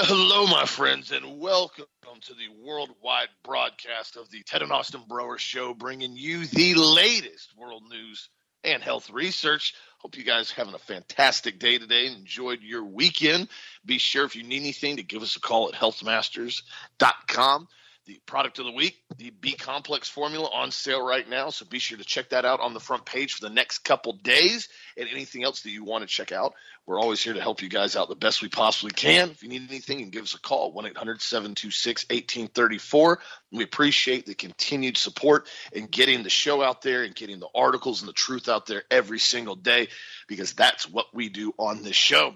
Well, hello, my friends, and welcome to the worldwide broadcast of the Ted and Austin Broer Show, bringing you the latest world news and health research. Hope you guys having a fantastic day today and enjoyed your weekend. Be sure if you need anything to give us a call at healthmasters.com the product of the week, the B complex formula on sale right now. So be sure to check that out on the front page for the next couple days and anything else that you want to check out. We're always here to help you guys out the best we possibly can. If you need anything, and give us a call 1 800 726 1834. We appreciate the continued support and getting the show out there and getting the articles and the truth out there every single day because that's what we do on this show.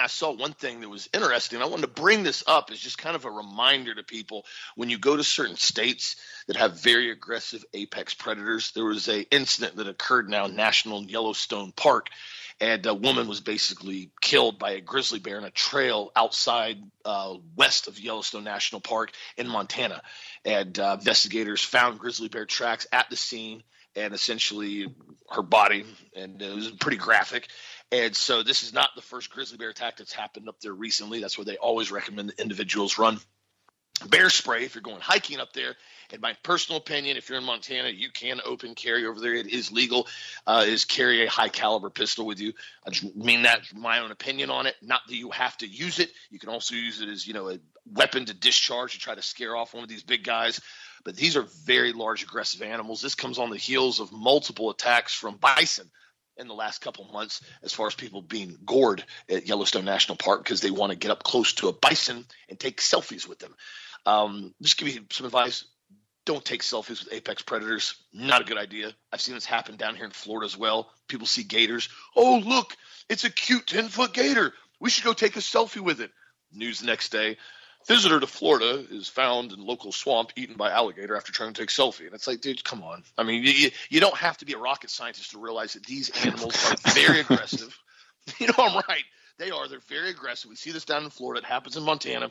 I saw one thing that was interesting. I wanted to bring this up as just kind of a reminder to people when you go to certain states that have very aggressive apex predators. There was a incident that occurred now in National Yellowstone Park, and a woman was basically killed by a grizzly bear in a trail outside uh, west of Yellowstone National Park in Montana. And uh, investigators found grizzly bear tracks at the scene and essentially her body, and it was pretty graphic. And so this is not the first grizzly bear attack that's happened up there recently. That's where they always recommend individuals run bear spray if you're going hiking up there. In my personal opinion, if you're in Montana, you can open carry over there. It is legal. Uh, is carry a high caliber pistol with you. I just mean that my own opinion on it. Not that you have to use it. You can also use it as you know a weapon to discharge to try to scare off one of these big guys. But these are very large, aggressive animals. This comes on the heels of multiple attacks from bison in the last couple months as far as people being gored at Yellowstone National Park because they want to get up close to a bison and take selfies with them. Um, just give you some advice. Don't take selfies with apex predators. Not a good idea. I've seen this happen down here in Florida as well. People see gators. Oh, look, it's a cute 10 foot gator. We should go take a selfie with it. News the next day. Visitor to Florida is found in local swamp eaten by alligator after trying to take selfie. And it's like, dude, come on. I mean, you, you don't have to be a rocket scientist to realize that these animals are very aggressive. You know, I'm right. They are. They're very aggressive. We see this down in Florida. It happens in Montana.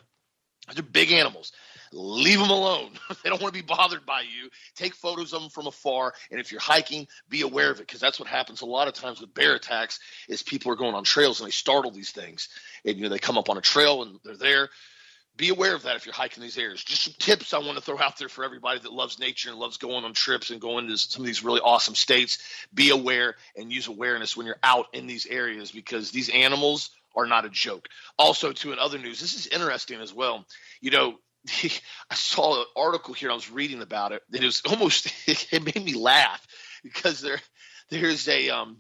They're big animals. Leave them alone. they don't want to be bothered by you. Take photos of them from afar. And if you're hiking, be aware of it because that's what happens a lot of times with bear attacks is people are going on trails and they startle these things. And you know they come up on a trail and they're there be aware of that if you're hiking these areas. Just some tips I want to throw out there for everybody that loves nature and loves going on trips and going to some of these really awesome states. Be aware and use awareness when you're out in these areas because these animals are not a joke. Also, to in other news, this is interesting as well. You know, I saw an article here. I was reading about it. And it was almost it made me laugh because there there's a um,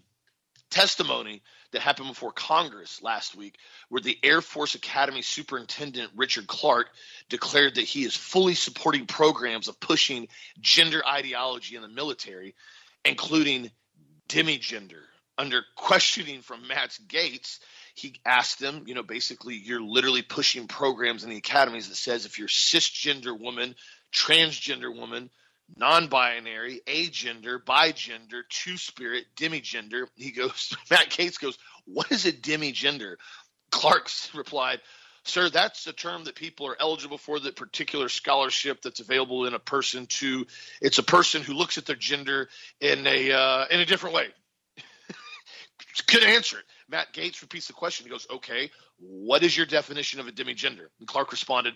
testimony that happened before Congress last week, where the Air Force Academy Superintendent Richard Clark declared that he is fully supporting programs of pushing gender ideology in the military, including demigender. Under questioning from Matt Gaetz, he asked them, you know, basically, you're literally pushing programs in the academies that says if you're cisgender woman, transgender woman, non-binary, agender, bigender, two-spirit, demigender. He goes, Matt Gaetz goes, what is a demigender? Clark's replied, Sir, that's a term that people are eligible for that particular scholarship that's available in a person to it's a person who looks at their gender in a uh, in a different way. Good answer. Matt Gaetz repeats the question. He goes, Okay, what is your definition of a demigender? And Clark responded,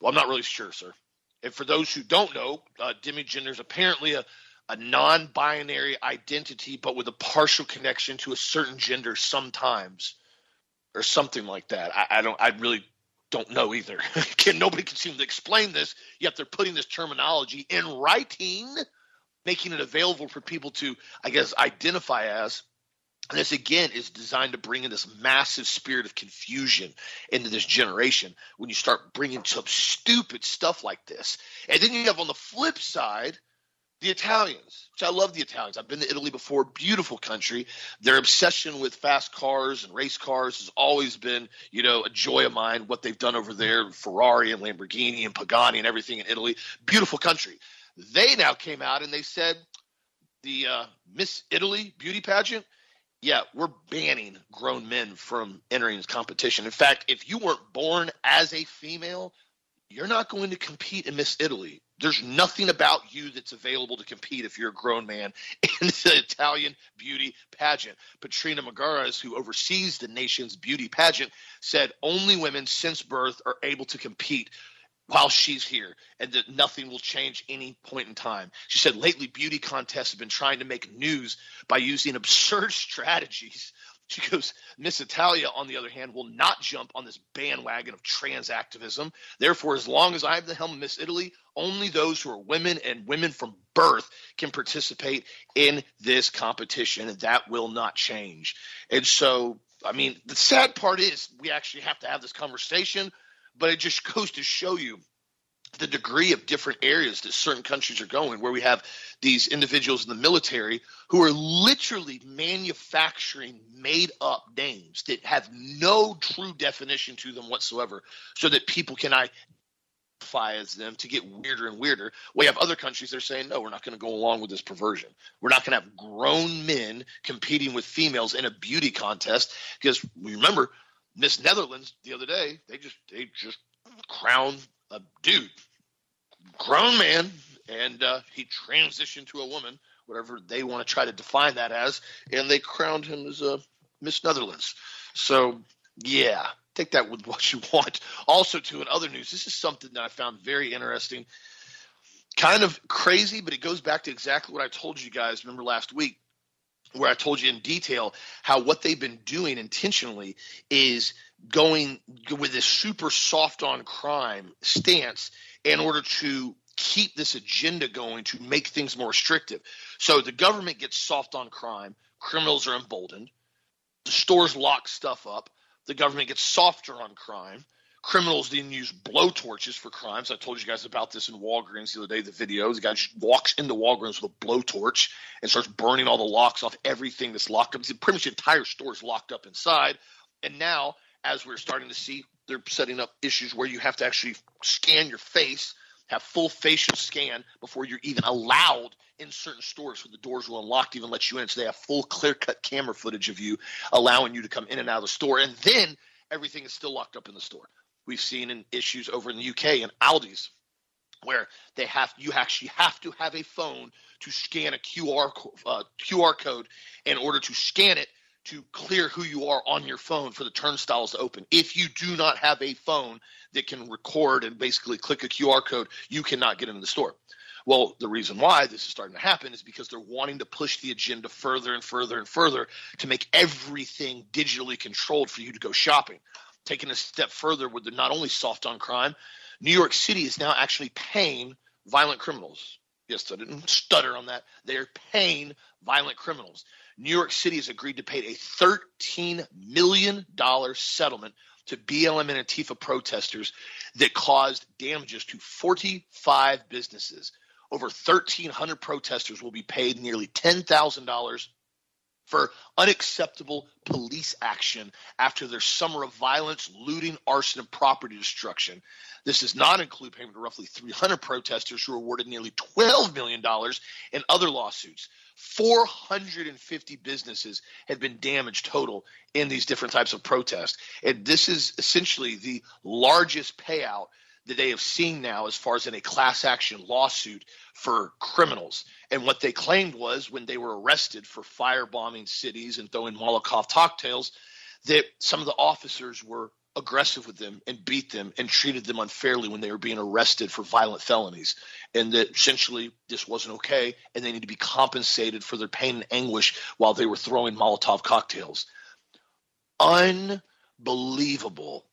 Well, I'm not really sure, sir. And for those who don't know, uh, demigender is apparently a, a non binary identity, but with a partial connection to a certain gender sometimes, or something like that. I, I don't, I really don't know either. can, nobody can seem to explain this, yet they're putting this terminology in writing, making it available for people to, I guess, identify as. And this again is designed to bring in this massive spirit of confusion into this generation when you start bringing some stupid stuff like this. And then you have on the flip side the Italians, which I love the Italians. I've been to Italy before, beautiful country. Their obsession with fast cars and race cars has always been, you know, a joy of mine. What they've done over there, Ferrari and Lamborghini and Pagani and everything in Italy, beautiful country. They now came out and they said the uh, Miss Italy beauty pageant yeah, we're banning grown men from entering this competition. In fact, if you weren't born as a female, you're not going to compete in Miss Italy. there's nothing about you that's available to compete if you're a grown man in the Italian beauty pageant. Patrina Megares, who oversees the nation's beauty pageant, said only women since birth are able to compete while she's here and that nothing will change any point in time. She said lately beauty contests have been trying to make news by using absurd strategies she goes, Miss Italia, on the other hand, will not jump on this bandwagon of trans activism. Therefore, as long as I have the helm of Miss Italy, only those who are women and women from birth can participate in this competition, and that will not change. And so, I mean, the sad part is we actually have to have this conversation, but it just goes to show you the degree of different areas that certain countries are going, where we have these individuals in the military who are literally manufacturing made up names that have no true definition to them whatsoever, so that people can identify as them to get weirder and weirder. We have other countries that are saying, no, we're not going to go along with this perversion. We're not going to have grown men competing with females in a beauty contest because remember, Miss Netherlands the other day, they just they just crowned a dude, grown man, and uh, he transitioned to a woman, whatever they want to try to define that as, and they crowned him as a Miss Netherlands. So yeah, take that with what you want. Also, too, in other news, this is something that I found very interesting. Kind of crazy, but it goes back to exactly what I told you guys. Remember last week where I told you in detail how what they've been doing intentionally is going with this super soft on crime stance in order to keep this agenda going to make things more restrictive. So the government gets soft on crime, criminals are emboldened, the stores lock stuff up, the government gets softer on crime. Criminals didn't use blowtorches for crimes. I told you guys about this in Walgreens the other day, the video. The guy just walks into Walgreens with a blowtorch and starts burning all the locks off everything that's locked up. Pretty much the entire store is locked up inside. And now as we're starting to see, they're setting up issues where you have to actually scan your face, have full facial scan before you're even allowed in certain stores so the doors will unlock to even let you in. So they have full clear cut camera footage of you, allowing you to come in and out of the store. And then everything is still locked up in the store. We've seen in issues over in the UK and Aldi's where they have you actually have to have a phone to scan a QR uh, QR code in order to scan it to clear who you are on your phone for the turnstiles to open. If you do not have a phone that can record and basically click a QR code, you cannot get into the store. Well, the reason why this is starting to happen is because they're wanting to push the agenda further and further and further to make everything digitally controlled for you to go shopping. Taking a step further, where they're not only soft on crime, New York City is now actually paying violent criminals. Yes, I didn't stutter on that. They're paying violent criminals. New York City has agreed to pay a $13 million settlement to BLM and Antifa protesters that caused damages to 45 businesses. Over 1,300 protesters will be paid nearly $10,000 for unacceptable police action after their summer of violence, looting, arson, and property destruction. This does not include payment to roughly 300 protesters who were awarded nearly $12 million in other lawsuits. 450 businesses have been damaged total in these different types of protests. And this is essentially the largest payout that they have seen now as far as in a class action lawsuit for criminals. And what they claimed was when they were arrested for firebombing cities and throwing Molotov cocktails, that some of the officers were aggressive with them and beat them and treated them unfairly when they were being arrested for violent felonies. And that essentially this wasn't okay and they need to be compensated for their pain and anguish while they were throwing Molotov cocktails. Unbelievable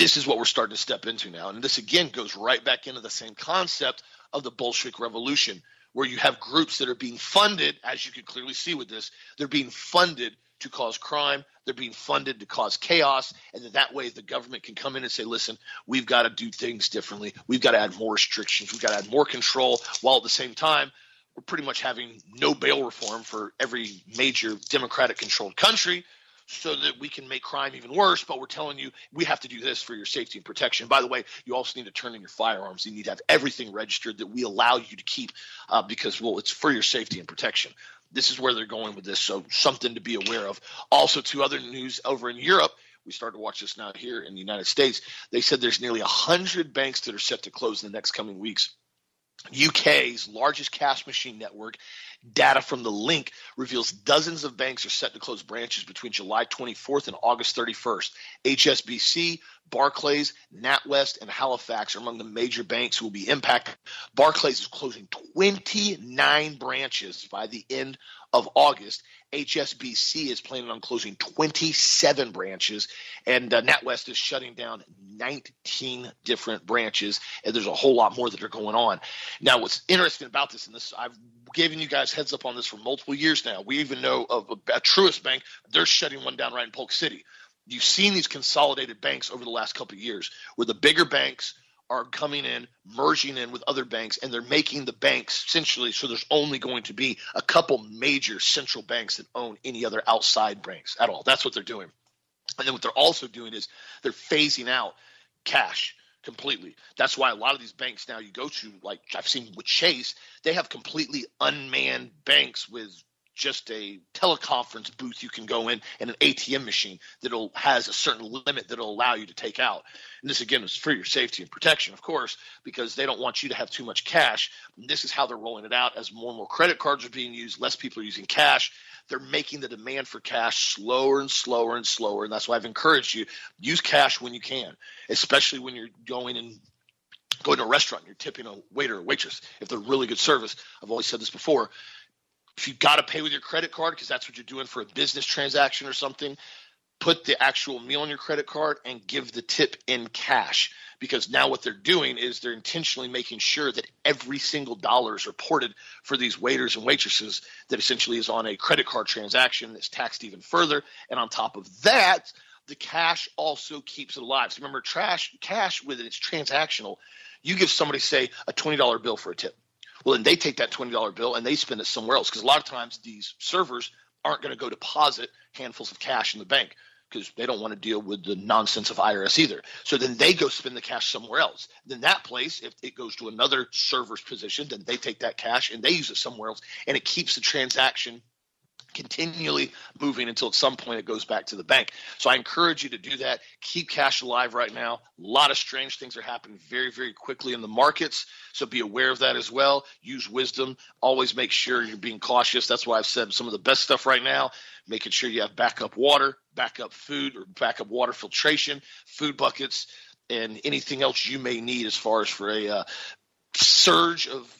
this is what we're starting to step into now. And this again goes right back into the same concept of the Bolshevik Revolution, where you have groups that are being funded, as you can clearly see with this, they're being funded to cause crime, they're being funded to cause chaos, and that way the government can come in and say, listen, we've got to do things differently. We've got to add more restrictions, we've got to add more control, while at the same time, we're pretty much having no bail reform for every major democratic controlled country so that we can make crime even worse. But we're telling you we have to do this for your safety and protection. By the way, you also need to turn in your firearms. You need to have everything registered that we allow you to keep uh, because, well, it's for your safety and protection. This is where they're going with this. So something to be aware of. Also, to other news over in Europe. We started to watch this now here in the United States. They said there's nearly 100 banks that are set to close in the next coming weeks UK's largest cash machine network, data from the link reveals dozens of banks are set to close branches between July 24th and August 31st. HSBC, Barclays, NatWest, and Halifax are among the major banks who will be impacted. Barclays is closing 29 branches by the end of August. HSBC is planning on closing 27 branches, and uh, NatWest is shutting down 19 different branches, and there's a whole lot more that are going on. Now, what's interesting about this, and this I've given you guys heads up on this for multiple years now. We even know of a, a Truist Bank; they're shutting one down right in Polk City. You've seen these consolidated banks over the last couple of years, where the bigger banks are coming in, merging in with other banks, and they're making the banks essentially so there's only going to be a couple major central banks that own any other outside banks at all. That's what they're doing. And then what they're also doing is they're phasing out cash completely. That's why a lot of these banks now you go to, like I've seen with Chase, they have completely unmanned banks with just a teleconference booth you can go in and an ATM machine that'll has a certain limit that'll allow you to take out. And this again is for your safety and protection, of course, because they don't want you to have too much cash. And this is how they're rolling it out as more and more credit cards are being used, less people are using cash. They're making the demand for cash slower and slower and slower. And that's why I've encouraged you use cash when you can, especially when you're going and going to a restaurant, you're tipping a waiter or waitress if they're really good service. I've always said this before if you've got to pay with your credit card because that's what you're doing for a business transaction or something, put the actual meal on your credit card and give the tip in cash. Because now what they're doing is they're intentionally making sure that every single dollar is reported for these waiters and waitresses that essentially is on a credit card transaction that's taxed even further. And on top of that the cash also keeps it alive. So remember trash cash with it, it's transactional you give somebody say a $20 bill for a tip well, then they take that $20 bill and they spend it somewhere else because a lot of times these servers aren't going to go deposit handfuls of cash in the bank because they don't want to deal with the nonsense of IRS either. So then they go spend the cash somewhere else. Then that place, if it goes to another server's position, then they take that cash and they use it somewhere else, and it keeps the transaction continually moving until at some point it goes back to the bank. So I encourage you to do that. Keep cash alive right now. A lot of strange things are happening very, very quickly in the markets. So be aware of that as well. Use wisdom. Always make sure you're being cautious. That's why I've said some of the best stuff right now, making sure you have backup water, backup food, or backup water filtration, food buckets, and anything else you may need as far as for a uh, surge of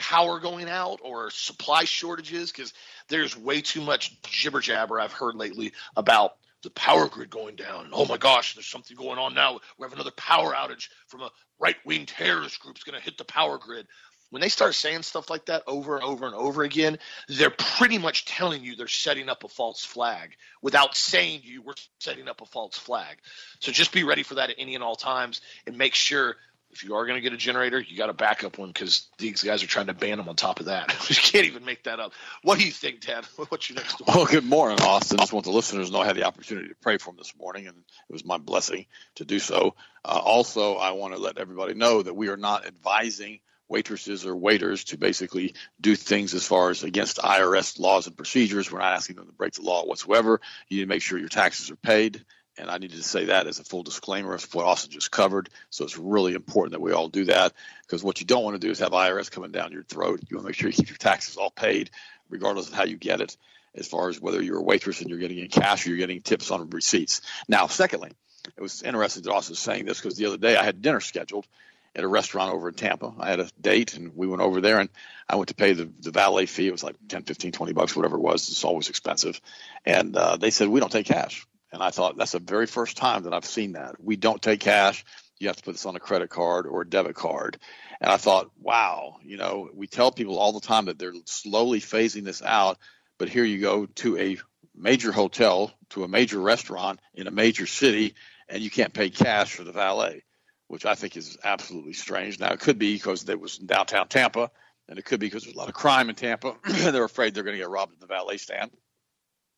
power going out or supply shortages because there's way too much jibber jabber I've heard lately about the power grid going down. Oh my gosh, there's something going on now. We have another power outage from a right wing terrorist group is going to hit the power grid. When they start saying stuff like that over and over and over again, they're pretty much telling you they're setting up a false flag without saying you we're setting up a false flag. So just be ready for that at any and all times and make sure if you are going to get a generator, you got to backup one because these guys are trying to ban them on top of that. you can't even make that up. What do you think, Dad? What's your next one? Well, good morning, Austin. I just want the listeners to know I had the opportunity to pray for them this morning, and it was my blessing to do so. Uh, also, I want to let everybody know that we are not advising waitresses or waiters to basically do things as far as against IRS laws and procedures. We're not asking them to break the law whatsoever. You need to make sure your taxes are paid and I needed to say that as a full disclaimer of what Austin just covered. So it's really important that we all do that because what you don't want to do is have IRS coming down your throat. You want to make sure you keep your taxes all paid, regardless of how you get it, as far as whether you're a waitress and you're getting in cash or you're getting tips on receipts. Now, secondly, it was interesting that Austin was saying this because the other day I had dinner scheduled at a restaurant over in Tampa. I had a date and we went over there and I went to pay the, the valet fee. It was like 10, 15, 20 bucks, whatever it was. It's always expensive. And uh, they said, we don't take cash. And I thought that's the very first time that I've seen that. We don't take cash. You have to put this on a credit card or a debit card. And I thought, wow, you know, we tell people all the time that they're slowly phasing this out, but here you go to a major hotel, to a major restaurant in a major city, and you can't pay cash for the valet, which I think is absolutely strange. Now, it could be because it was in downtown Tampa, and it could be because there's a lot of crime in Tampa. And they're afraid they're going to get robbed at the valet stand.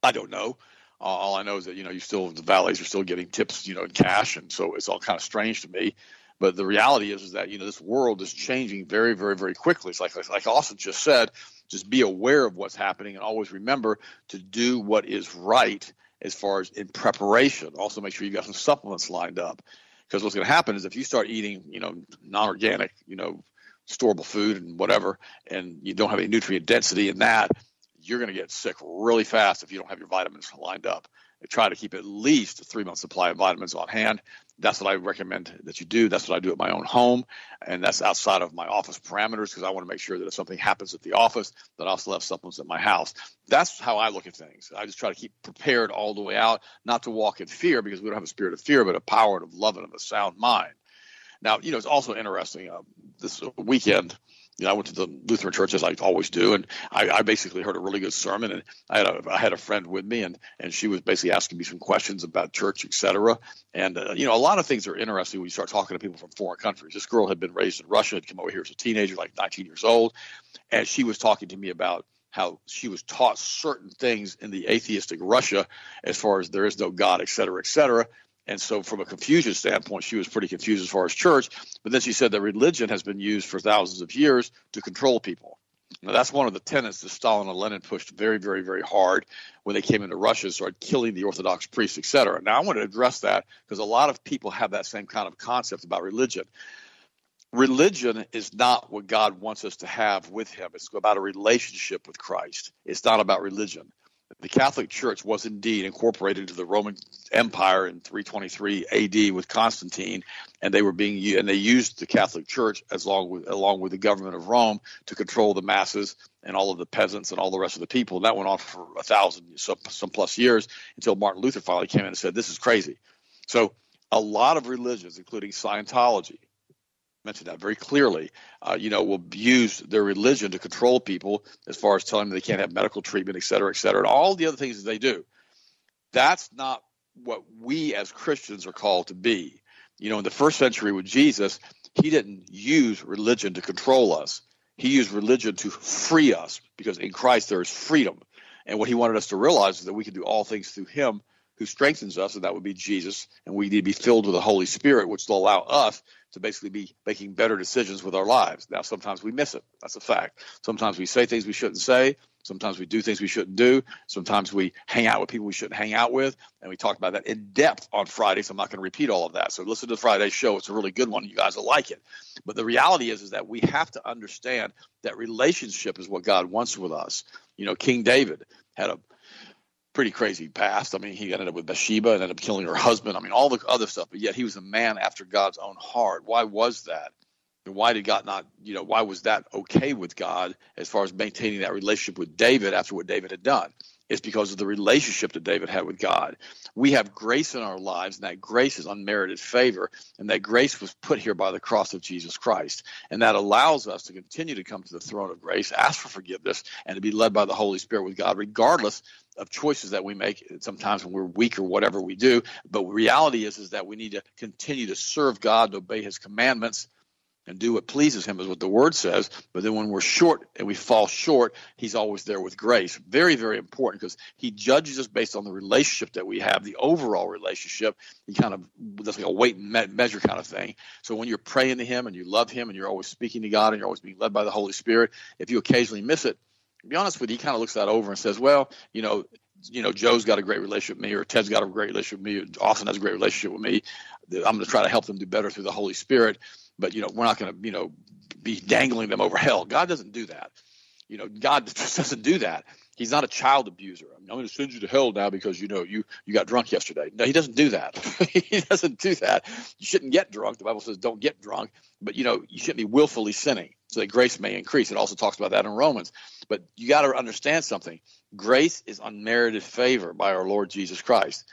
I don't know all I know is that you know you still the valets are still getting tips you know in cash, and so it's all kind of strange to me. But the reality is, is that you know this world is changing very, very, very quickly. It's like like Austin just said, just be aware of what's happening and always remember to do what is right as far as in preparation. Also, make sure you got some supplements lined up because what's going to happen is if you start eating, you know, non-organic, you know, storable food and whatever, and you don't have any nutrient density in that, you're going to get sick really fast if you don't have your vitamins lined up. I try to keep at least a three month supply of vitamins on hand. That's what I recommend that you do. That's what I do at my own home, and that's outside of my office parameters because I want to make sure that if something happens at the office, that I still have supplements at my house. That's how I look at things. I just try to keep prepared all the way out, not to walk in fear because we don't have a spirit of fear, but a power of love and of a sound mind. Now, you know, it's also interesting. Uh, this weekend, you know, I went to the Lutheran church as I always do, and I, I basically heard a really good sermon. And I had a I had a friend with me, and and she was basically asking me some questions about church, etc. And uh, you know, a lot of things are interesting when you start talking to people from foreign countries. This girl had been raised in Russia, had come over here as a teenager, like 19 years old, and she was talking to me about how she was taught certain things in the atheistic Russia, as far as there is no God, et cetera, et cetera. And so, from a confusion standpoint, she was pretty confused as far as church. But then she said that religion has been used for thousands of years to control people. Now, that's one of the tenets that Stalin and Lenin pushed very, very, very hard when they came into Russia and started killing the Orthodox priests, et cetera. Now, I want to address that because a lot of people have that same kind of concept about religion. Religion is not what God wants us to have with Him. It's about a relationship with Christ. It's not about religion the Catholic Church was indeed incorporated into the Roman Empire in 323 AD with Constantine, and they were being and they used the Catholic Church as long with along with the government of Rome to control the masses and all of the peasants and all the rest of the people. And that went on for a thousand some, some plus years until Martin Luther finally came in and said, "This is crazy." So a lot of religions, including Scientology, mentioned that very clearly, uh, you know, will use their religion to control people as far as telling them they can't have medical treatment, et cetera, et cetera, and all the other things that they do. That's not what we as Christians are called to be. You know, in the first century with Jesus, he didn't use religion to control us. He used religion to free us because in Christ there is freedom. And what he wanted us to realize is that we can do all things through him who strengthens us, and that would be Jesus. And we need to be filled with the Holy Spirit, which will allow us to basically be making better decisions with our lives. Now, sometimes we miss it. That's a fact. Sometimes we say things we shouldn't say. Sometimes we do things we shouldn't do. Sometimes we hang out with people we shouldn't hang out with. And we talked about that in depth on Friday, so I'm not going to repeat all of that. So listen to Friday's show. It's a really good one. You guys will like it. But the reality is, is that we have to understand that relationship is what God wants with us. You know, King David had a pretty crazy past. I mean, he ended up with Bathsheba and ended up killing her husband. I mean, all the other stuff, but yet he was a man after God's own heart. Why was that? And why did God not, you know, why was that okay with God as far as maintaining that relationship with David after what David had done? It's because of the relationship that David had with God. We have grace in our lives, and that grace is unmerited favor, and that grace was put here by the cross of Jesus Christ. And that allows us to continue to come to the throne of grace, ask for forgiveness, and to be led by the Holy Spirit with God, regardless of choices that we make sometimes when we're weak or whatever we do but reality is is that we need to continue to serve god to obey his commandments and do what pleases him is what the word says but then when we're short and we fall short he's always there with grace very very important because he judges us based on the relationship that we have the overall relationship he kind of that's like a weight and measure kind of thing so when you're praying to him and you love him and you're always speaking to god and you're always being led by the holy spirit if you occasionally miss it be honest with you, he kind of looks that over and says, well, you know, you know, Joe's got a great relationship with me, or Ted's got a great relationship with me, or Austin has a great relationship with me. I'm going to try to help them do better through the Holy Spirit. But, you know, we're not going to, you know, be dangling them over hell. God doesn't do that. You know, God just doesn't do that. He's not a child abuser. I I'm going to send you to hell now because you know you you got drunk yesterday. No, he doesn't do that. he doesn't do that. You shouldn't get drunk. The Bible says don't get drunk, but you know you shouldn't be willfully sinning so that grace may increase. It also talks about that in Romans. But you got to understand something. Grace is unmerited favor by our Lord Jesus Christ.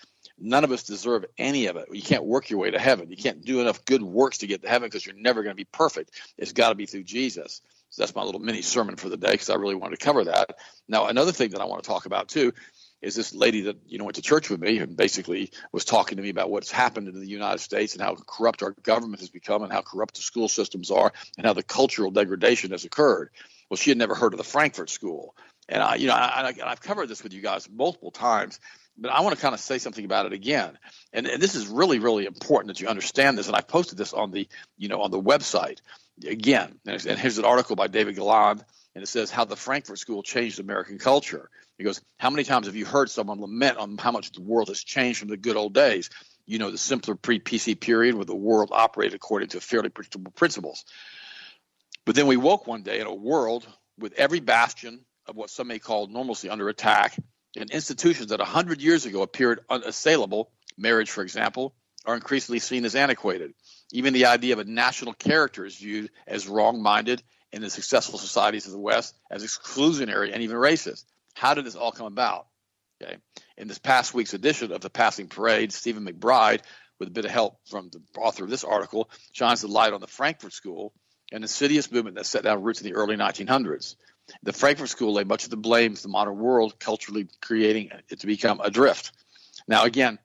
None of us deserve any of it. You can't work your way to heaven. You can't do enough good works to get to heaven because you're never going to be perfect. It's got to be through Jesus. So that's my little mini sermon for the day because I really wanted to cover that. Now, another thing that I want to talk about too is this lady that you know went to church with me and basically was talking to me about what's happened in the United States and how corrupt our government has become and how corrupt the school systems are and how the cultural degradation has occurred. Well, she had never heard of the Frankfurt School, and I, you know, I, have covered this with you guys multiple times, but I want to kind of say something about it again. And, and this is really, really important that you understand this. And I posted this on the, you know, on the website again. And here's an article by David Galland, and it says how the Frankfurt School changed American culture. He goes, How many times have you heard someone lament on how much the world has changed from the good old days? You know, the simpler pre PC period where the world operated according to fairly predictable principles. But then we woke one day in a world with every bastion of what some may call normalcy under attack, and institutions that 100 years ago appeared unassailable, marriage, for example, are increasingly seen as antiquated. Even the idea of a national character is viewed as wrong minded in the successful societies of the West as exclusionary and even racist. How did this all come about? Okay. In this past week's edition of the Passing Parade, Stephen McBride, with a bit of help from the author of this article, shines the light on the Frankfurt School, an insidious movement that set down roots in the early 1900s. The Frankfurt School laid much of the blame to the modern world, culturally creating it to become adrift. Now, again,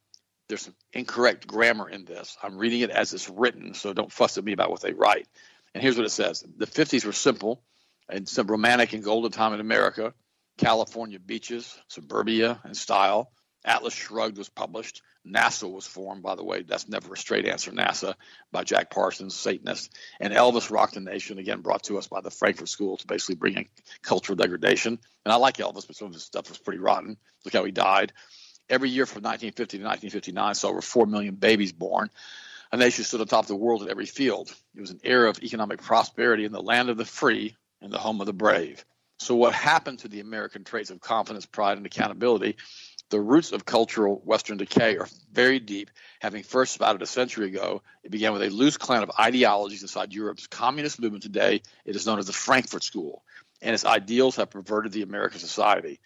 there's some incorrect grammar in this. I'm reading it as it's written, so don't fuss at me about what they write. And here's what it says The 50s were simple and some romantic and golden time in America. California beaches, suburbia, and style. Atlas Shrugged was published. NASA was formed, by the way. That's never a straight answer. NASA by Jack Parsons, Satanist. And Elvis rocked the nation, again, brought to us by the Frankfurt School to basically bring in cultural degradation. And I like Elvis, but some of his stuff was pretty rotten. Look how he died. Every year from 1950 to 1959 saw over 4 million babies born. A nation stood atop the world in every field. It was an era of economic prosperity in the land of the free and the home of the brave. So, what happened to the American traits of confidence, pride, and accountability? The roots of cultural Western decay are very deep. Having first sprouted a century ago, it began with a loose clan of ideologies inside Europe's communist movement today. It is known as the Frankfurt School, and its ideals have perverted the American society.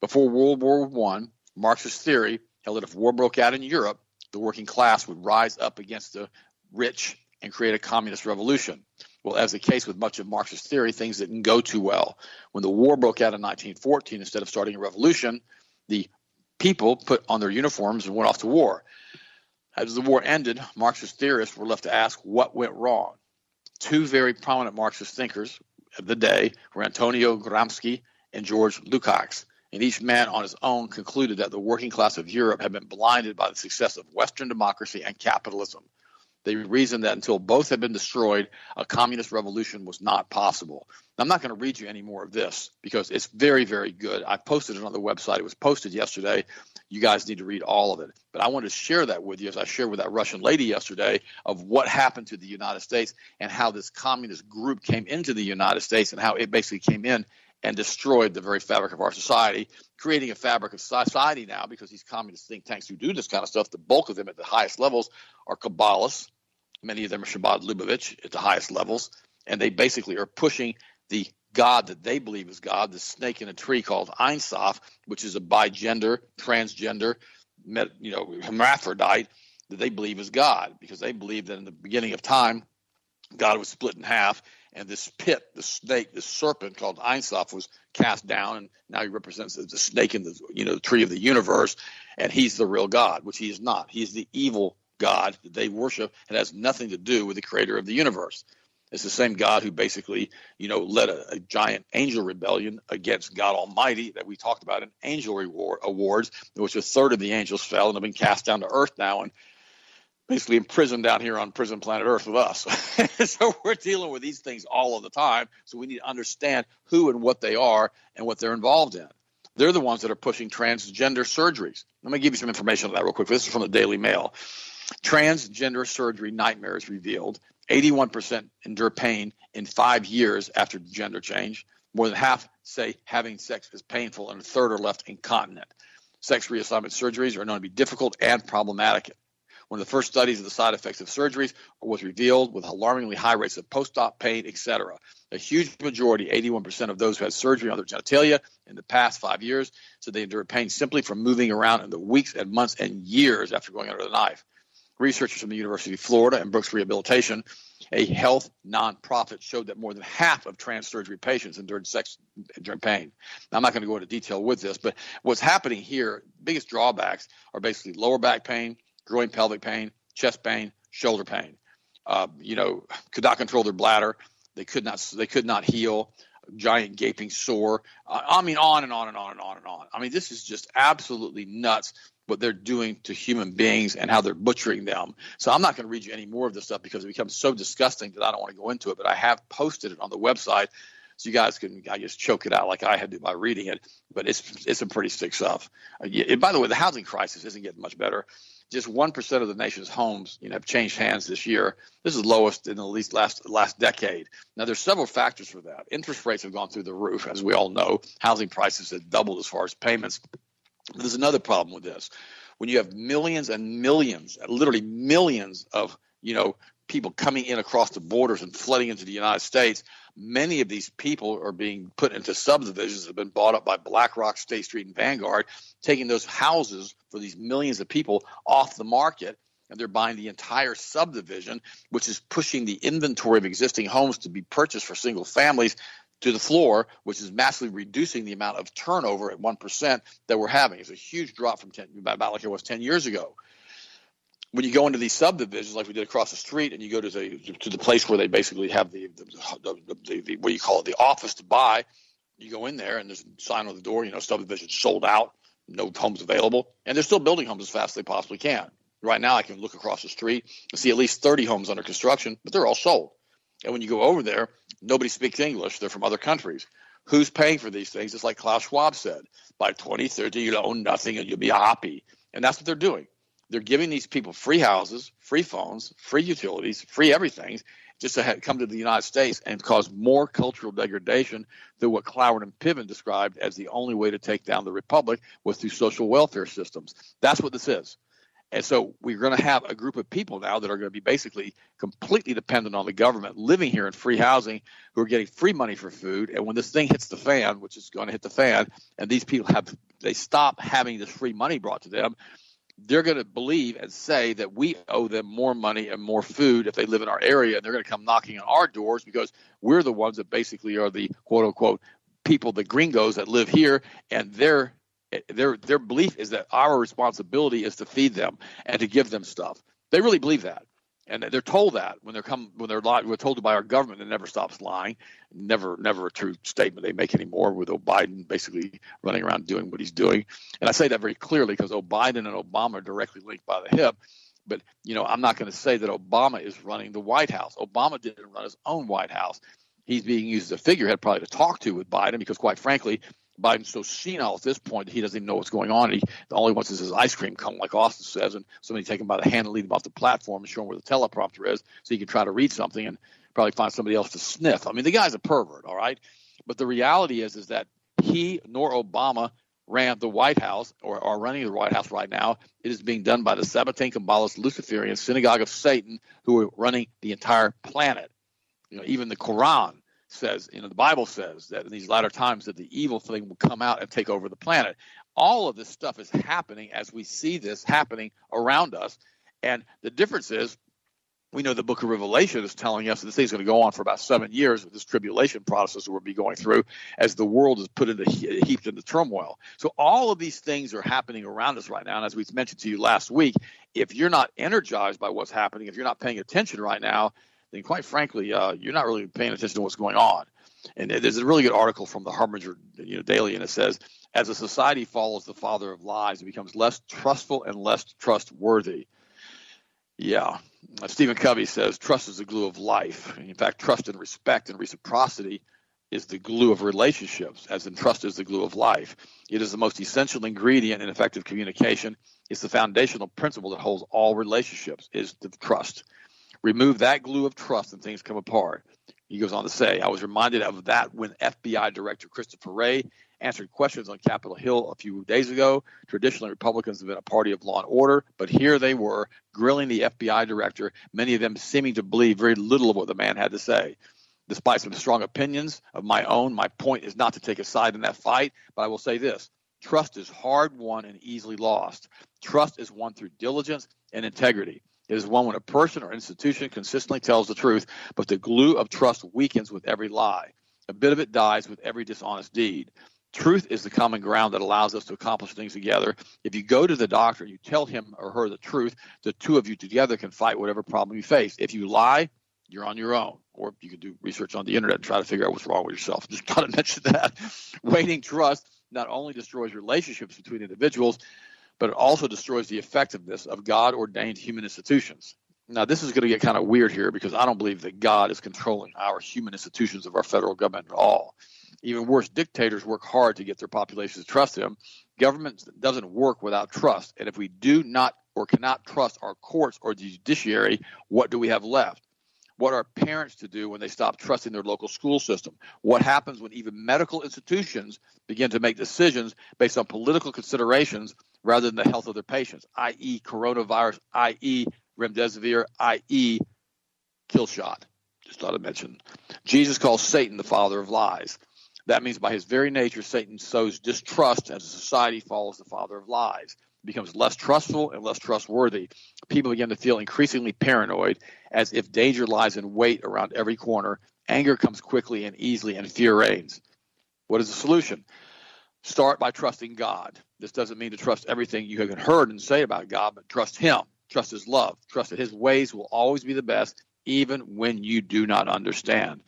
Before World War I, Marxist theory held that if war broke out in Europe, the working class would rise up against the rich and create a communist revolution. Well, as the case with much of Marxist theory, things didn't go too well. When the war broke out in 1914, instead of starting a revolution, the people put on their uniforms and went off to war. As the war ended, Marxist theorists were left to ask what went wrong. Two very prominent Marxist thinkers of the day were Antonio Gramsci and George Lukács, and each man on his own concluded that the working class of Europe had been blinded by the success of Western democracy and capitalism. They reasoned that until both had been destroyed, a communist revolution was not possible. Now, I'm not going to read you any more of this because it's very, very good. I posted it on the website. It was posted yesterday. You guys need to read all of it. But I wanted to share that with you as I shared with that Russian lady yesterday of what happened to the United States and how this communist group came into the United States and how it basically came in and destroyed the very fabric of our society, creating a fabric of society now because these communist think tanks who do this kind of stuff, the bulk of them at the highest levels are Kabbalists Many of them are Chabad Lubavitch at the highest levels, and they basically are pushing the God that they believe is God, the snake in a tree called Ein Sof, which is a bigender, transgender, you know, hermaphrodite that they believe is God, because they believe that in the beginning of time, God was split in half, and this pit, the snake, the serpent called Ein Sof was cast down, and now he represents the snake in the you know the tree of the universe, and he's the real God, which he is not. He's the evil God that they worship. It has nothing to do with the creator of the universe. It's the same God who basically, you know, led a, a giant angel rebellion against God Almighty that we talked about in angel reward, awards, in which a third of the angels fell and have been cast down to earth now and basically imprisoned down here on prison planet Earth with us. so we're dealing with these things all of the time. So we need to understand who and what they are and what they're involved in. They're the ones that are pushing transgender surgeries. Let me give you some information on that real quick. This is from the Daily Mail. Transgender surgery nightmares revealed 81% endure pain in five years after gender change. More than half say having sex is painful, and a third are left incontinent. Sex reassignment surgeries are known to be difficult and problematic. One of the first studies of the side effects of surgeries was revealed with alarmingly high rates of post-op pain, etc. A huge majority, 81% of those who had surgery on their genitalia in the past five years, said they endured pain simply from moving around in the weeks and months and years after going under the knife researchers from the University of Florida and Brooks Rehabilitation, a health nonprofit, showed that more than half of trans surgery patients endured sex during pain. Now, I'm not going to go into detail with this, but what's happening here, biggest drawbacks are basically lower back pain, groin pelvic pain, chest pain, shoulder pain. Uh, you know, could not control their bladder. They could not. They could not heal. Giant gaping sore. I mean, on and on and on and on and on. I mean, this is just absolutely nuts what they're doing to human beings and how they're butchering them. So I'm not going to read you any more of this stuff because it becomes so disgusting that I don't want to go into it. But I have posted it on the website, so you guys can I guess choke it out like I had to by reading it. But it's it's some pretty sick stuff. Uh, by the way, the housing crisis isn't getting much better. Just one percent of the nation's homes, you know, have changed hands this year. This is lowest in the least last last decade. Now, there's several factors for that. Interest rates have gone through the roof, as we all know. Housing prices have doubled as far as payments. But there's another problem with this. When you have millions and millions, literally millions of you know people coming in across the borders and flooding into the United States, many of these people are being put into subdivisions that have been bought up by BlackRock, State Street, and Vanguard, taking those houses for these millions of people off the market. And they're buying the entire subdivision, which is pushing the inventory of existing homes to be purchased for single families to the floor, which is massively reducing the amount of turnover at 1% that we're having. It's a huge drop from 10, about like it was 10 years ago when you go into these subdivisions like we did across the street and you go to the to the place where they basically have the the, the, the, the what do you call it the office to buy you go in there and there's a sign on the door you know subdivision sold out no homes available and they're still building homes as fast as they possibly can. Right now i can look across the street and see at least 30 homes under construction but they're all sold. And when you go over there nobody speaks english they're from other countries. Who's paying for these things? It's like klaus schwab said by 2030 you'll own nothing and you'll be happy. And that's what they're doing they're giving these people free houses, free phones, free utilities, free everything, just to come to the United States and cause more cultural degradation through what Cloward and Piven described as the only way to take down the republic was through social welfare systems. That's what this is. And so we're going to have a group of people now that are going to be basically completely dependent on the government, living here in free housing, who are getting free money for food. And when this thing hits the fan, which is going to hit the fan, and these people have they stop having this free money brought to them, they're going to believe and say that we owe them more money and more food if they live in our area, and they're going to come knocking on our doors because we're the ones that basically are the quote unquote people, the gringos that live here, and their their their belief is that our responsibility is to feed them and to give them stuff. They really believe that and they're told that when they're come when they're lying, we're told by our government that never stops lying, never never a true statement they make anymore with Biden basically running around doing what he's doing, and I say that very clearly because Biden and Obama are directly linked by the hip. But you know, I'm not going to say that Obama is running the White House. Obama didn't run his own White House. He's being used as a figurehead, probably to talk to with Biden, because quite frankly, Biden's so senile at this point that he doesn't even know what's going on. He all he wants is his ice cream cone, like Austin says, and somebody take him by the hand and lead him off the platform and show him where the teleprompter is, so he can try to read something and probably find somebody else to sniff. I mean, the guy's a pervert, all right. But the reality is, is that he nor Obama ran the White House or are running the White House right now. It is being done by the Sabbatean Kabbalist Luciferian Synagogue of Satan, who are running the entire planet. You know, even the Quran says, you know, the Bible says that in these latter times that the evil thing will come out and take over the planet. All of this stuff is happening as we see this happening around us. And the difference is we know the book of Revelation is telling us that this thing's going to go on for about seven years with this tribulation process we'll be going through as the world is put into heaped into turmoil. So all of these things are happening around us right now. And as we mentioned to you last week, if you're not energized by what's happening, if you're not paying attention right now, then quite frankly, uh, you're not really paying attention to what's going on. And there's a really good article from the Harbinger you know, Daily, and it says, as a society follows the father of lies, it becomes less trustful and less trustworthy. Yeah. Uh, Stephen Covey says, trust is the glue of life. In fact, trust and respect and reciprocity is the glue of relationships, as in trust is the glue of life. It is the most essential ingredient in effective communication. It's the foundational principle that holds all relationships is the trust. Remove that glue of trust and things come apart. He goes on to say, I was reminded of that when FBI Director Christopher Wray answered questions on Capitol Hill a few days ago. Traditionally, Republicans have been a party of law and order, but here they were grilling the FBI director, many of them seeming to believe very little of what the man had to say. Despite some strong opinions of my own, my point is not to take a side in that fight, but I will say this trust is hard won and easily lost. Trust is won through diligence and integrity. Is one when a person or institution consistently tells the truth, but the glue of trust weakens with every lie. A bit of it dies with every dishonest deed. Truth is the common ground that allows us to accomplish things together. If you go to the doctor and you tell him or her the truth, the two of you together can fight whatever problem you face. If you lie, you're on your own. Or you can do research on the internet and try to figure out what's wrong with yourself. Just got to mention that. Waiting trust not only destroys relationships between individuals, but it also destroys the effectiveness of God ordained human institutions. Now, this is going to get kind of weird here because I don't believe that God is controlling our human institutions of our federal government at all. Even worse, dictators work hard to get their populations to trust them. Government doesn't work without trust. And if we do not or cannot trust our courts or the judiciary, what do we have left? What are parents to do when they stop trusting their local school system? What happens when even medical institutions begin to make decisions based on political considerations rather than the health of their patients, i.e., coronavirus, i.e., remdesivir, i.e., kill shot? Just thought I'd mention. Jesus calls Satan the father of lies. That means by his very nature, Satan sows distrust as a society follows the father of lies. Becomes less trustful and less trustworthy. People begin to feel increasingly paranoid as if danger lies in wait around every corner. Anger comes quickly and easily, and fear reigns. What is the solution? Start by trusting God. This doesn't mean to trust everything you have heard and say about God, but trust Him. Trust His love. Trust that His ways will always be the best, even when you do not understand.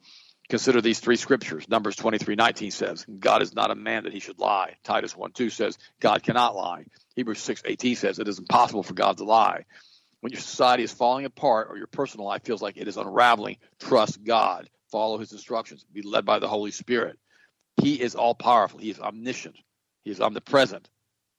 Consider these three scriptures. Numbers 23 19 says, God is not a man that he should lie. Titus 1 2 says, God cannot lie. Hebrews 6 18 says, it is impossible for God to lie. When your society is falling apart or your personal life feels like it is unraveling, trust God. Follow his instructions. Be led by the Holy Spirit. He is all powerful. He is omniscient. He is omnipresent.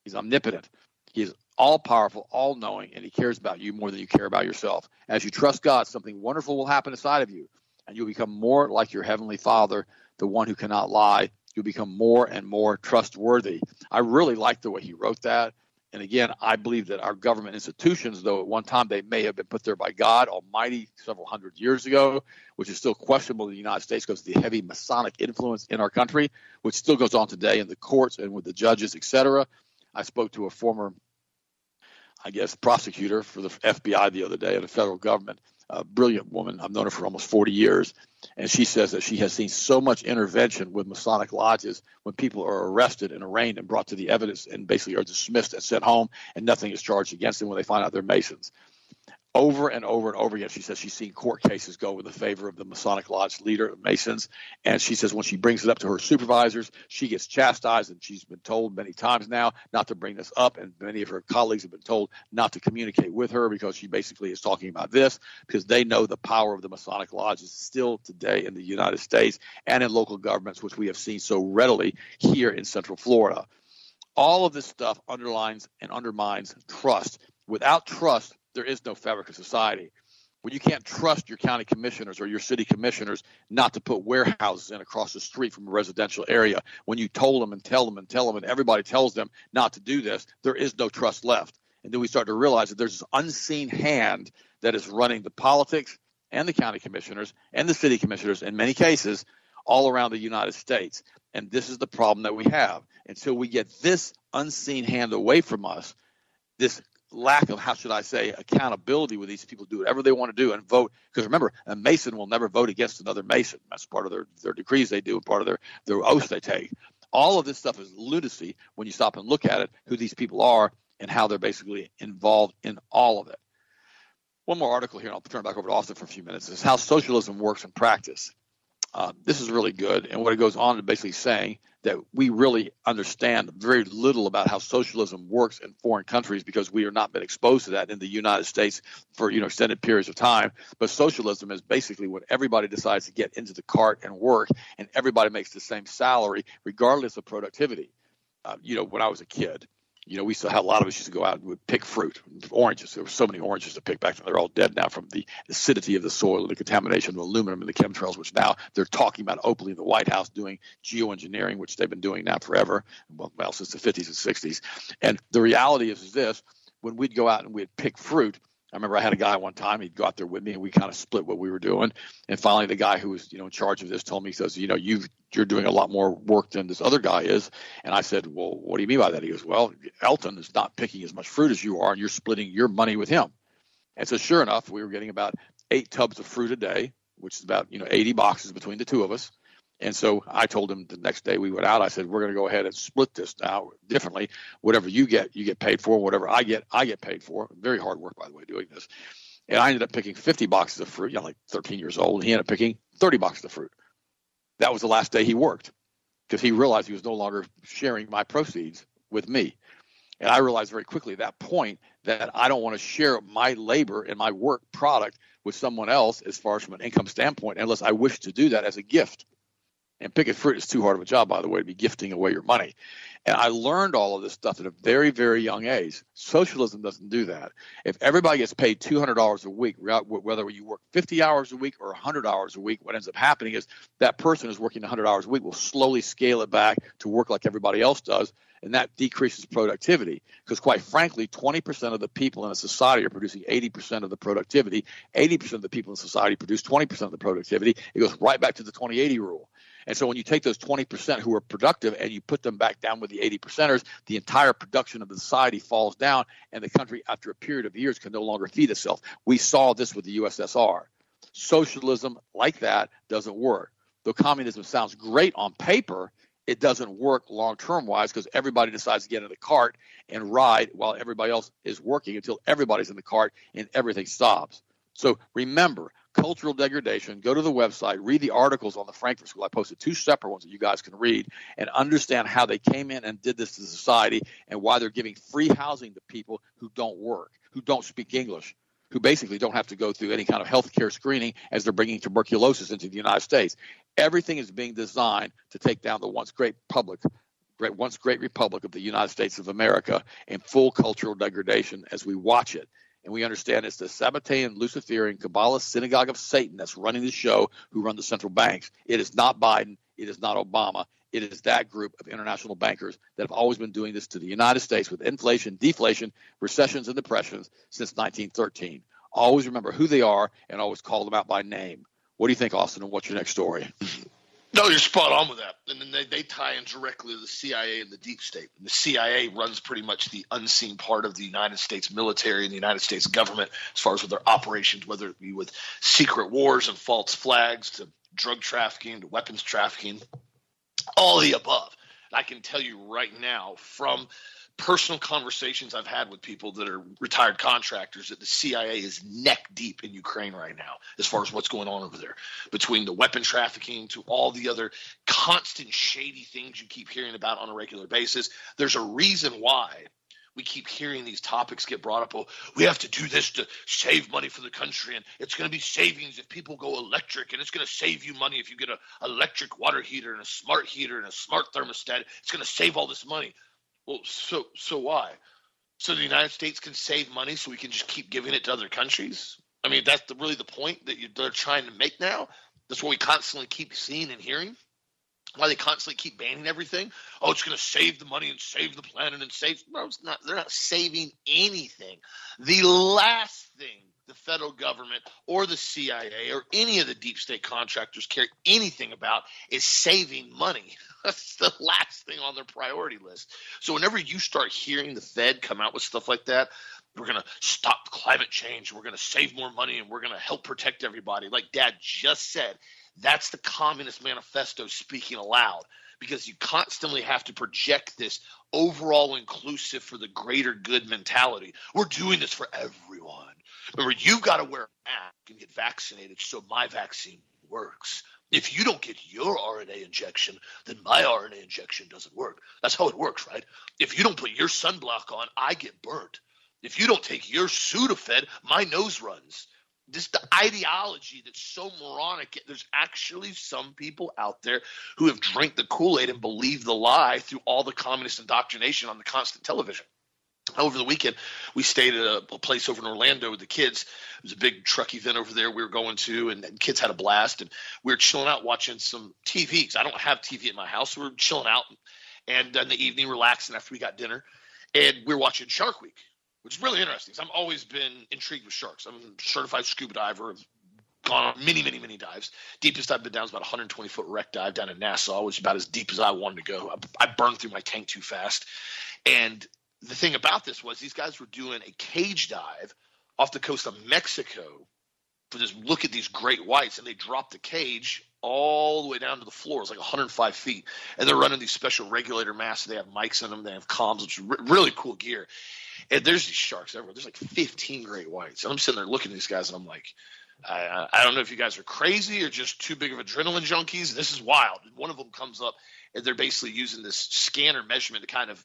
He's omnipotent. He is all powerful, all knowing, and he cares about you more than you care about yourself. As you trust God, something wonderful will happen inside of you and you'll become more like your heavenly Father, the one who cannot lie. You'll become more and more trustworthy. I really like the way he wrote that. And again, I believe that our government institutions, though at one time they may have been put there by God Almighty several hundred years ago, which is still questionable in the United States because of the heavy Masonic influence in our country, which still goes on today in the courts and with the judges, etc. I spoke to a former, I guess, prosecutor for the FBI the other day at the federal government, a brilliant woman. I've known her for almost 40 years. And she says that she has seen so much intervention with Masonic lodges when people are arrested and arraigned and brought to the evidence and basically are dismissed and sent home and nothing is charged against them when they find out they're Masons over and over and over again. She says she's seen court cases go in the favor of the Masonic Lodge leader, Masons. And she says when she brings it up to her supervisors, she gets chastised. And she's been told many times now not to bring this up. And many of her colleagues have been told not to communicate with her because she basically is talking about this because they know the power of the Masonic Lodge is still today in the United States and in local governments, which we have seen so readily here in Central Florida. All of this stuff underlines and undermines trust. Without trust, there is no fabric of society. When you can't trust your county commissioners or your city commissioners not to put warehouses in across the street from a residential area, when you told them and tell them and tell them and everybody tells them not to do this, there is no trust left. And then we start to realize that there's this unseen hand that is running the politics and the county commissioners and the city commissioners in many cases all around the United States. And this is the problem that we have. Until we get this unseen hand away from us, this lack of how should I say accountability with these people do whatever they want to do and vote. Because remember a Mason will never vote against another Mason. That's part of their their decrees they do and part of their their oaths they take. All of this stuff is lunacy when you stop and look at it who these people are and how they're basically involved in all of it. One more article here and I'll turn back over to Austin for a few minutes is how socialism works in practice uh, this is really good and what it goes on to basically saying that we really understand very little about how socialism works in foreign countries because we have not been exposed to that in the United States for you know extended periods of time. But socialism is basically when everybody decides to get into the cart and work, and everybody makes the same salary regardless of productivity. Uh, you know, when I was a kid, you know, we still had a lot of us used to go out and would pick fruit, oranges. There were so many oranges to pick back then. They're all dead now from the acidity of the soil and the contamination of aluminum and the chemtrails, which now they're talking about openly in the White House doing geoengineering, which they've been doing now forever, well, well since the 50s and 60s. And the reality is, is this: when we'd go out and we'd pick fruit, I remember I had a guy one time, he'd go out there with me and we kind of split what we were doing. And finally the guy who was, you know, in charge of this told me, he says, you know, you you're doing a lot more work than this other guy is. And I said, well, what do you mean by that? He goes, well, Elton is not picking as much fruit as you are and you're splitting your money with him. And so sure enough, we were getting about eight tubs of fruit a day, which is about, you know, 80 boxes between the two of us. And so I told him the next day we went out, I said, we're going to go ahead and split this now differently. Whatever you get, you get paid for. Whatever I get, I get paid for. Very hard work, by the way, doing this. And I ended up picking 50 boxes of fruit. You know, like 13 years old. And He ended up picking 30 boxes of fruit. That was the last day he worked because he realized he was no longer sharing my proceeds with me. And I realized very quickly at that point that I don't want to share my labor and my work product with someone else as far as from an income standpoint unless I wish to do that as a gift. And picking fruit is too hard of a job, by the way, to be gifting away your money. And I learned all of this stuff at a very, very young age. Socialism doesn't do that. If everybody gets paid $200 a week, whether you work 50 hours a week or 100 hours a week, what ends up happening is that person who's working 100 hours a week will slowly scale it back to work like everybody else does. And that decreases productivity because, quite frankly, 20% of the people in a society are producing 80% of the productivity. 80% of the people in society produce 20% of the productivity. It goes right back to the 2080 rule. And so when you take those 20% who are productive and you put them back down with the 80 percenters, the entire production of the society falls down, and the country, after a period of years, can no longer feed itself. We saw this with the USSR. Socialism like that doesn't work. Though communism sounds great on paper, it doesn't work long term wise because everybody decides to get in the cart and ride while everybody else is working until everybody's in the cart and everything stops. So remember, cultural degradation, go to the website, read the articles on the Frankfurt School. I posted two separate ones that you guys can read and understand how they came in and did this to society and why they're giving free housing to people who don't work, who don't speak English, who basically don't have to go through any kind of health care screening as they're bringing tuberculosis into the United States. Everything is being designed to take down the once great public great once great republic of the United States of America in full cultural degradation as we watch it and we understand it's the Sabbatean, Luciferian, Kabbalist synagogue of Satan that's running the show, who run the central banks. It is not Biden. It is not Obama. It is that group of international bankers that have always been doing this to the United States with inflation, deflation, recessions, and depressions since 1913. Always remember who they are and always call them out by name. What do you think, Austin? And what's your next story? No, you're spot on with that. And then they, they tie in directly to the CIA and the deep state. And the CIA runs pretty much the unseen part of the United States military and the United States government as far as with their operations, whether it be with secret wars and false flags to drug trafficking to weapons trafficking, all the above. And I can tell you right now from personal conversations I've had with people that are retired contractors that the CIA is neck deep in Ukraine right now as far as what's going on over there between the weapon trafficking to all the other constant shady things you keep hearing about on a regular basis. There's a reason why we keep hearing these topics get brought up. Oh, we have to do this to save money for the country, and it's going to be savings if people go electric, and it's going to save you money if you get an electric water heater and a smart heater and a smart thermostat. It's going to save all this money. Well, so so why? So the United States can save money, so we can just keep giving it to other countries. I mean, that's the, really the point that you, they're trying to make now. That's what we constantly keep seeing and hearing. Why they constantly keep banning everything? Oh, it's going to save the money and save the planet and save. No, it's not. They're not saving anything. The last thing the federal government or the CIA or any of the deep state contractors care anything about is saving money. That's the last thing on their priority list. So whenever you start hearing the Fed come out with stuff like that, we're going to stop climate change, we're going to save more money, and we're going to help protect everybody. Like Dad just said, that's the Communist Manifesto speaking aloud because you constantly have to project this overall inclusive for the greater good mentality. We're doing this for everyone. Remember, you've got to wear a mask and get vaccinated so my vaccine works. If you don't get your RNA injection, then my RNA injection doesn't work. That's how it works, right? If you don't put your sunblock on, I get burnt. If you don't take your Sudafed, my nose runs. Just the ideology that's so moronic. There's actually some people out there who have drank the Kool Aid and believe the lie through all the communist indoctrination on the constant television over the weekend we stayed at a, a, place over in orlando with the kids. It was a big truck event over there we were going to and, and kids had a blast and we were chilling out watching some tvs i don't have tv at my house so we were chilling out and in the evening relaxing after we got dinner and we are watching shark week which is really interesting because i've always been intrigued with sharks. I'm a certified scuba diver I've gone on many many many dives. Deepest i've been down is about 120 foot wreck dive down in nassau which is about as deep as i wanted to go. I, I burned through my tank too fast and the thing about this was these guys were doing a cage dive off the coast of Mexico for this look at these great whites, and they dropped the cage all the way down to the floor. It's like 105 feet, and they're running these special regulator masks. They have mics in them. They have comms, which is really cool gear. And there's these sharks everywhere. There's like 15 great whites, and I'm sitting there looking at these guys, and I'm like, I, I don't know if you guys are crazy or just too big of adrenaline junkies. This is wild. One of them comes up, and they're basically using this scanner measurement to kind of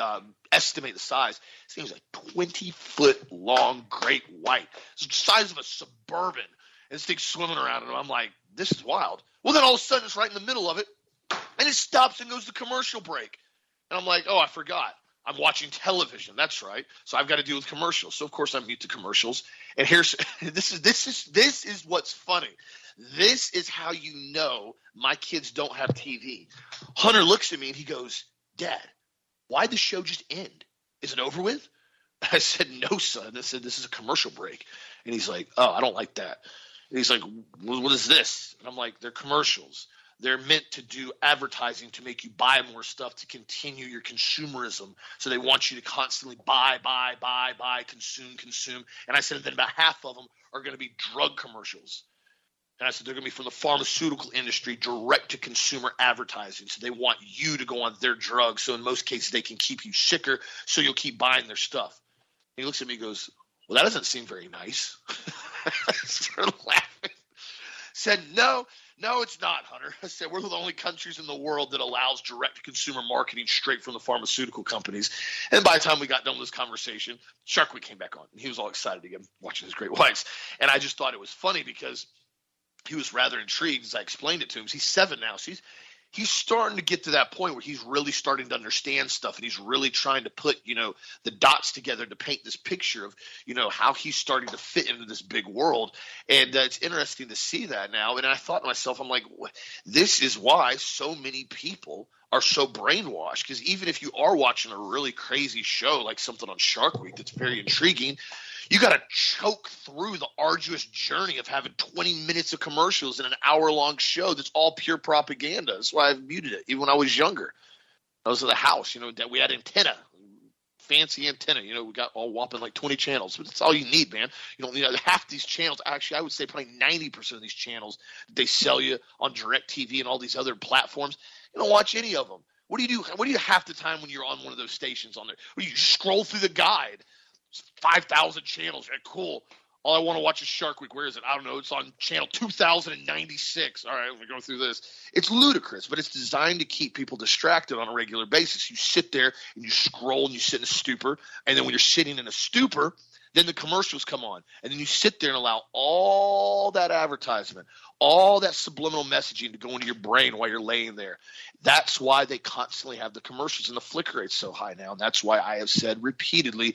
um, estimate the size. This thing was a 20 foot long great white. It's the size of a suburban. and this thing's swimming around, and I'm like, this is wild. Well, then all of a sudden, it's right in the middle of it, and it stops and goes to commercial break, and I'm like, oh, I forgot. I'm watching television. That's right. So I've got to deal with commercials. So of course I'm mute to commercials. And here's this is this is this is what's funny. This is how you know my kids don't have TV. Hunter looks at me and he goes, "Dad, why'd the show just end? Is it over with?" I said, "No, son." I said, "This is a commercial break." And he's like, "Oh, I don't like that." And he's like, "What is this?" And I'm like, "They're commercials." They're meant to do advertising to make you buy more stuff to continue your consumerism. So they want you to constantly buy, buy, buy, buy, consume, consume. And I said that about half of them are going to be drug commercials. And I said they're going to be from the pharmaceutical industry, direct to consumer advertising. So they want you to go on their drugs. So in most cases, they can keep you sicker. So you'll keep buying their stuff. And he looks at me and goes, Well, that doesn't seem very nice. I started laughing. Said, No, no, it's not, Hunter. I said we're the only countries in the world that allows direct to consumer marketing straight from the pharmaceutical companies. And by the time we got done with this conversation, Shark Week came back on. And he was all excited again, watching his great whites. And I just thought it was funny because he was rather intrigued as I explained it to him. He's seven now. So he's he's starting to get to that point where he's really starting to understand stuff and he's really trying to put you know the dots together to paint this picture of you know how he's starting to fit into this big world and uh, it's interesting to see that now and i thought to myself i'm like this is why so many people are so brainwashed because even if you are watching a really crazy show like something on shark week that's very intriguing you got to choke through the arduous journey of having 20 minutes of commercials in an hour long show that's all pure propaganda. That's why I've muted it, even when I was younger. I was at the house, you know, that we had antenna, fancy antenna. You know, we got all whopping like 20 channels, but that's all you need, man. You don't need uh, half these channels. Actually, I would say probably 90% of these channels they sell you on DirecTV and all these other platforms. You don't watch any of them. What do you do? What do you half the time when you're on one of those stations on there? Well, you scroll through the guide 5,000 channels. Yeah, cool. All I want to watch is Shark Week. Where is it? I don't know. It's on channel 2096. All right, let me go through this. It's ludicrous, but it's designed to keep people distracted on a regular basis. You sit there and you scroll and you sit in a stupor. And then when you're sitting in a stupor, then the commercials come on. And then you sit there and allow all that advertisement, all that subliminal messaging to go into your brain while you're laying there. That's why they constantly have the commercials and the flicker rate's so high now. And that's why I have said repeatedly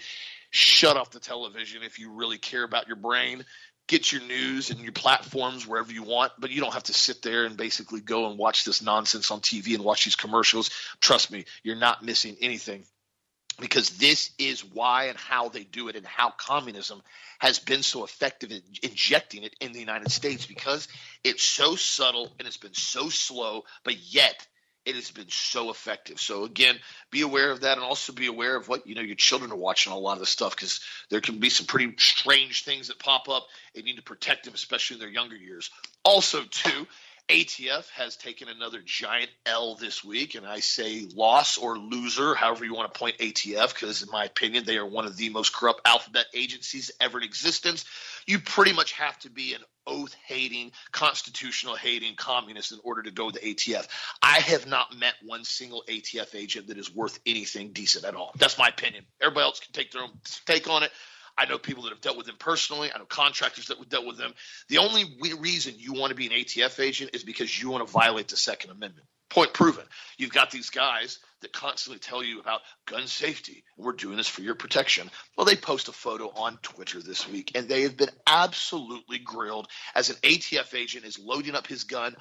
shut off the television if you really care about your brain. Get your news and your platforms wherever you want, but you don't have to sit there and basically go and watch this nonsense on TV and watch these commercials. Trust me, you're not missing anything because this is why and how they do it and how communism has been so effective in injecting it in the United States because it's so subtle and it's been so slow, but yet it has been so effective. So again, be aware of that, and also be aware of what you know your children are watching a lot of the stuff because there can be some pretty strange things that pop up. And you need to protect them, especially in their younger years. Also, too, ATF has taken another giant L this week, and I say loss or loser, however you want to point ATF, because in my opinion, they are one of the most corrupt alphabet agencies ever in existence. You pretty much have to be an oath hating, constitutional hating communist in order to go to ATF. I have not met one single ATF agent that is worth anything decent at all. That's my opinion. Everybody else can take their own take on it. I know people that have dealt with them personally. I know contractors that have dealt with them. The only reason you want to be an ATF agent is because you want to violate the Second Amendment. Point proven. You've got these guys that constantly tell you about gun safety. We're doing this for your protection. Well, they post a photo on Twitter this week, and they have been absolutely grilled as an ATF agent is loading up his gun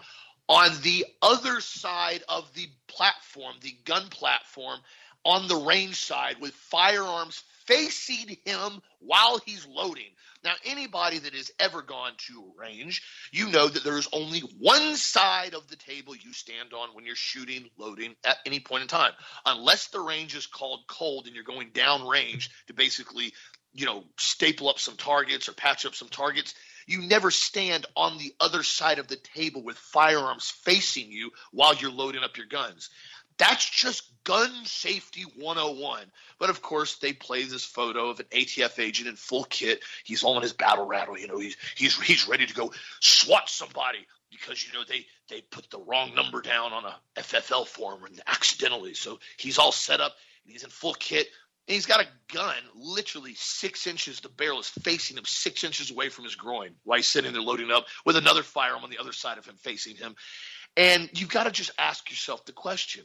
on the other side of the platform, the gun platform, on the range side with firearms facing him while he's loading. Now, anybody that has ever gone to a range, you know that there's only one side of the table you stand on when you're shooting, loading at any point in time, unless the range is called cold and you're going down range to basically, you know, staple up some targets or patch up some targets. You never stand on the other side of the table with firearms facing you while you're loading up your guns. That's just gun safety 101. But of course, they play this photo of an ATF agent in full kit. He's all in his battle rattle. You know, he's he's he's ready to go swat somebody because you know they they put the wrong number down on a FFL form and accidentally. So he's all set up. And he's in full kit. And he's got a gun literally six inches, the barrel is facing him six inches away from his groin while he's sitting there loading up with another firearm on the other side of him facing him. And you've got to just ask yourself the question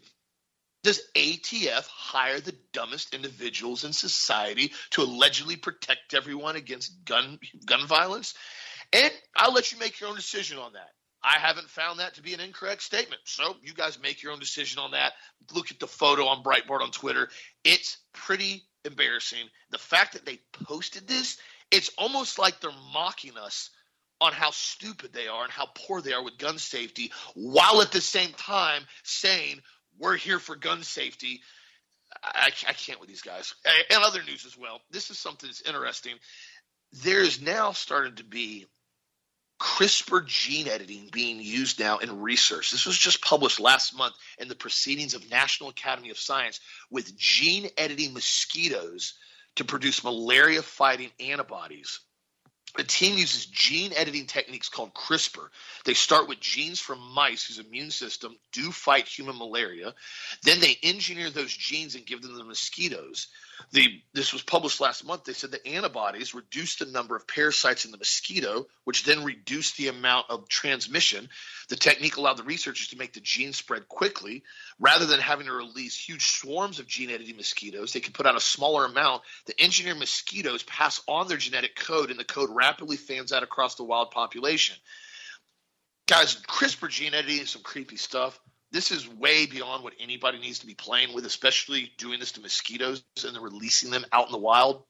Does ATF hire the dumbest individuals in society to allegedly protect everyone against gun gun violence? And I'll let you make your own decision on that. I haven't found that to be an incorrect statement. So you guys make your own decision on that. Look at the photo on Breitbart on Twitter. It's pretty embarrassing. The fact that they posted this, it's almost like they're mocking us on how stupid they are and how poor they are with gun safety, while at the same time saying we're here for gun safety. I, I can't with these guys. And other news as well. This is something that's interesting. There's now starting to be CRISPR gene editing being used now in research. This was just published last month in the Proceedings of National Academy of Science with gene editing mosquitoes to produce malaria fighting antibodies. The team uses gene editing techniques called CRISPR. They start with genes from mice whose immune system do fight human malaria. Then they engineer those genes and give them to mosquitoes. The, this was published last month. They said the antibodies reduced the number of parasites in the mosquito, which then reduced the amount of transmission. The technique allowed the researchers to make the gene spread quickly. Rather than having to release huge swarms of gene editing mosquitoes, they could put out a smaller amount. The engineered mosquitoes pass on their genetic code, and the code rapidly fans out across the wild population. Guys, CRISPR gene editing is some creepy stuff this is way beyond what anybody needs to be playing with, especially doing this to mosquitoes and then releasing them out in the wild.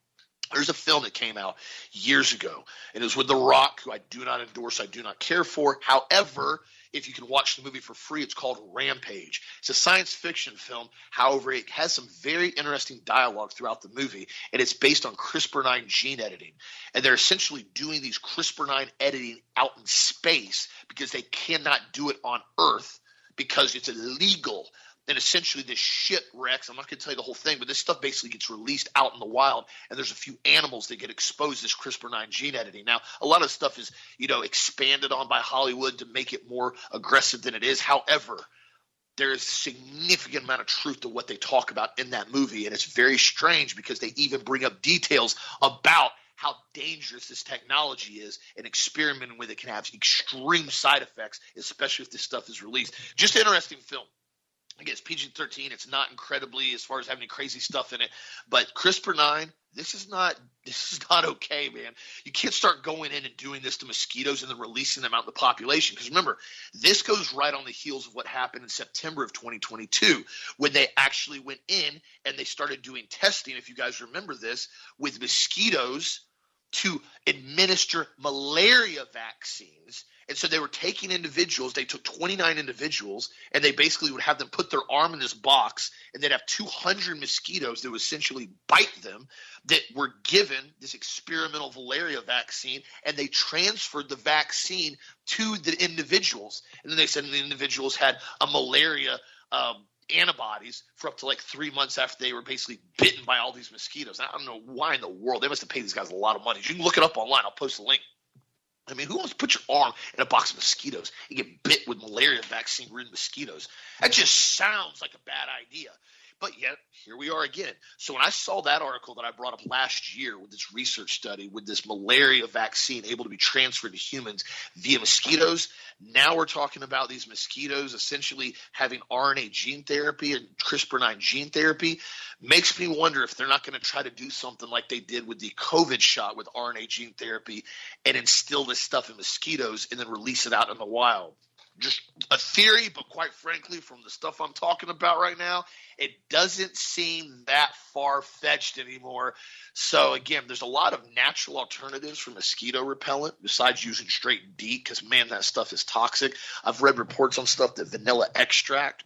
There's a film that came out years ago, and it was with The Rock, who I do not endorse, I do not care for. However, if you can watch the movie for free, it's called Rampage. It's a science fiction film. However, it has some very interesting dialogue throughout the movie, and it's based on CRISPR 9 gene editing. And they're essentially doing these CRISPR 9 editing out in space because they cannot do it on Earth because it's illegal. And essentially, this shit wrecks. I'm not going to tell you the whole thing, but this stuff basically gets released out in the wild, and there's a few animals that get exposed to this CRISPR-9 gene editing. Now, a lot of stuff is, you know, expanded on by Hollywood to make it more aggressive than it is. However, there is a significant amount of truth to what they talk about in that movie, and it's very strange because they even bring up details about how dangerous this technology is and experimenting with it can have extreme side effects, especially if this stuff is released. Just interesting film. Again, it's PG 13. It's not incredibly as far as having crazy stuff in it, but CRISPR 9, this is not this is not okay, man. You can't start going in and doing this to mosquitoes and then releasing them out in the population. Because remember, this goes right on the heels of what happened in September of 2022 when they actually went in and they started doing testing. If you guys remember this, with mosquitoes to administer malaria vaccines. And so they were taking individuals, they took 29 individuals, and they basically would have them put their arm in this box, and they'd have 200 mosquitoes that would essentially bite them that were given this experimental malaria vaccine, and they transferred the vaccine to the individuals. And then they said the individuals had a malaria um, antibodies for up to like three months after they were basically bitten by all these mosquitoes. I don't know why in the world they must have paid these guys a lot of money. You can look it up online. I'll post a link. I mean, who wants to put your arm in a box of mosquitoes and get bit with malaria vaccine ridden mosquitoes? That just sounds like a bad idea. But yet, here we are again. So when I saw that article that I brought up last year with this research study with this malaria vaccine able to be transferred to humans via mosquitoes, now we're talking about these mosquitoes essentially having RNA gene therapy and CRISPR-9 gene therapy. Makes me wonder if they're not going to try to do something like they did with the COVID shot with RNA gene therapy and instill this stuff in mosquitoes and then release it out in the wild just a theory, but quite frankly, from the stuff I'm talking about right now, it doesn't seem that far fetched anymore. So again, there's a lot of natural alternatives for mosquito repellent besides using straight DEET, because man, that stuff is toxic. I've read reports on stuff that vanilla extract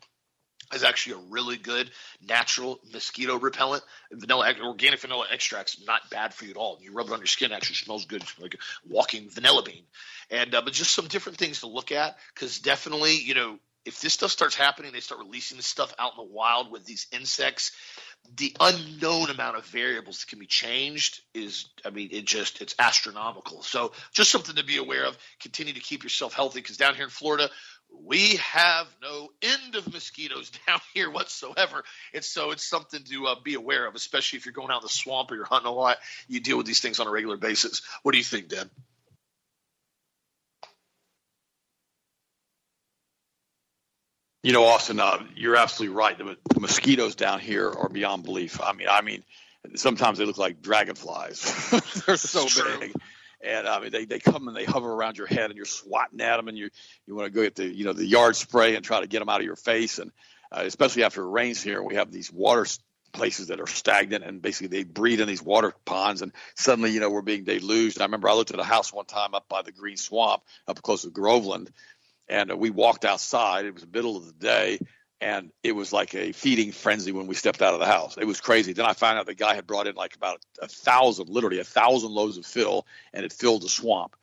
is actually a really good natural mosquito repellent. Vanilla organic vanilla extract's not bad for you at all. You rub it on your skin, actually smells good, like walking vanilla bean. And uh, but just some different things to look at because definitely, you know, if this stuff starts happening, they start releasing this stuff out in the wild with these insects. The unknown amount of variables that can be changed is, I mean, it just it's astronomical. So just something to be aware of. Continue to keep yourself healthy because down here in Florida, we have no end of mosquitoes down here whatsoever. And so it's something to uh, be aware of, especially if you're going out in the swamp or you're hunting a lot. You deal with these things on a regular basis. What do you think, Deb? You know, Austin, uh, you're absolutely right. The, the, mosquitoes down here are beyond belief. I mean, I mean, sometimes they look like dragonflies. They're so big. And I mean, they, they come and they hover around your head, and you're swatting at them, and you you want to go get the you know the yard spray and try to get them out of your face. And uh, especially after it rains here, we have these water places that are stagnant, and basically they breed in these water ponds, and suddenly you know we're being deluged. And I remember I looked at a house one time up by the Green Swamp, up close to Groveland, and uh, we walked outside. It was the middle of the day, and it was like a feeding frenzy when we stepped out of the house. It was crazy. Then I found out the guy had brought in like about a thousand, literally a thousand loads of fill, and it filled the swamp,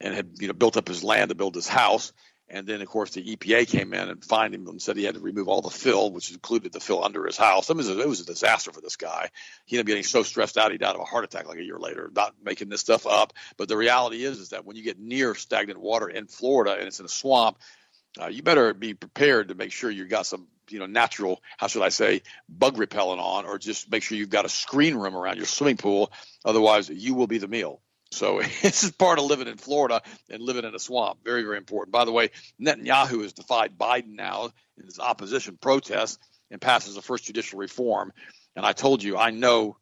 and had you know built up his land to build his house. And then, of course, the EPA came in and fined him and said he had to remove all the fill, which included the fill under his house. It was, a, it was a disaster for this guy. He ended up getting so stressed out he died of a heart attack like a year later. Not making this stuff up, but the reality is, is that when you get near stagnant water in Florida and it's in a swamp, uh, you better be prepared to make sure you've got some you know natural how should i say bug repellent on or just make sure you've got a screen room around your swimming pool. Otherwise you will be the meal. So this is part of living in florida and living in a swamp. Very very important. By the way netanyahu has defied biden now in his opposition protests and passes the first judicial reform. And i told you i know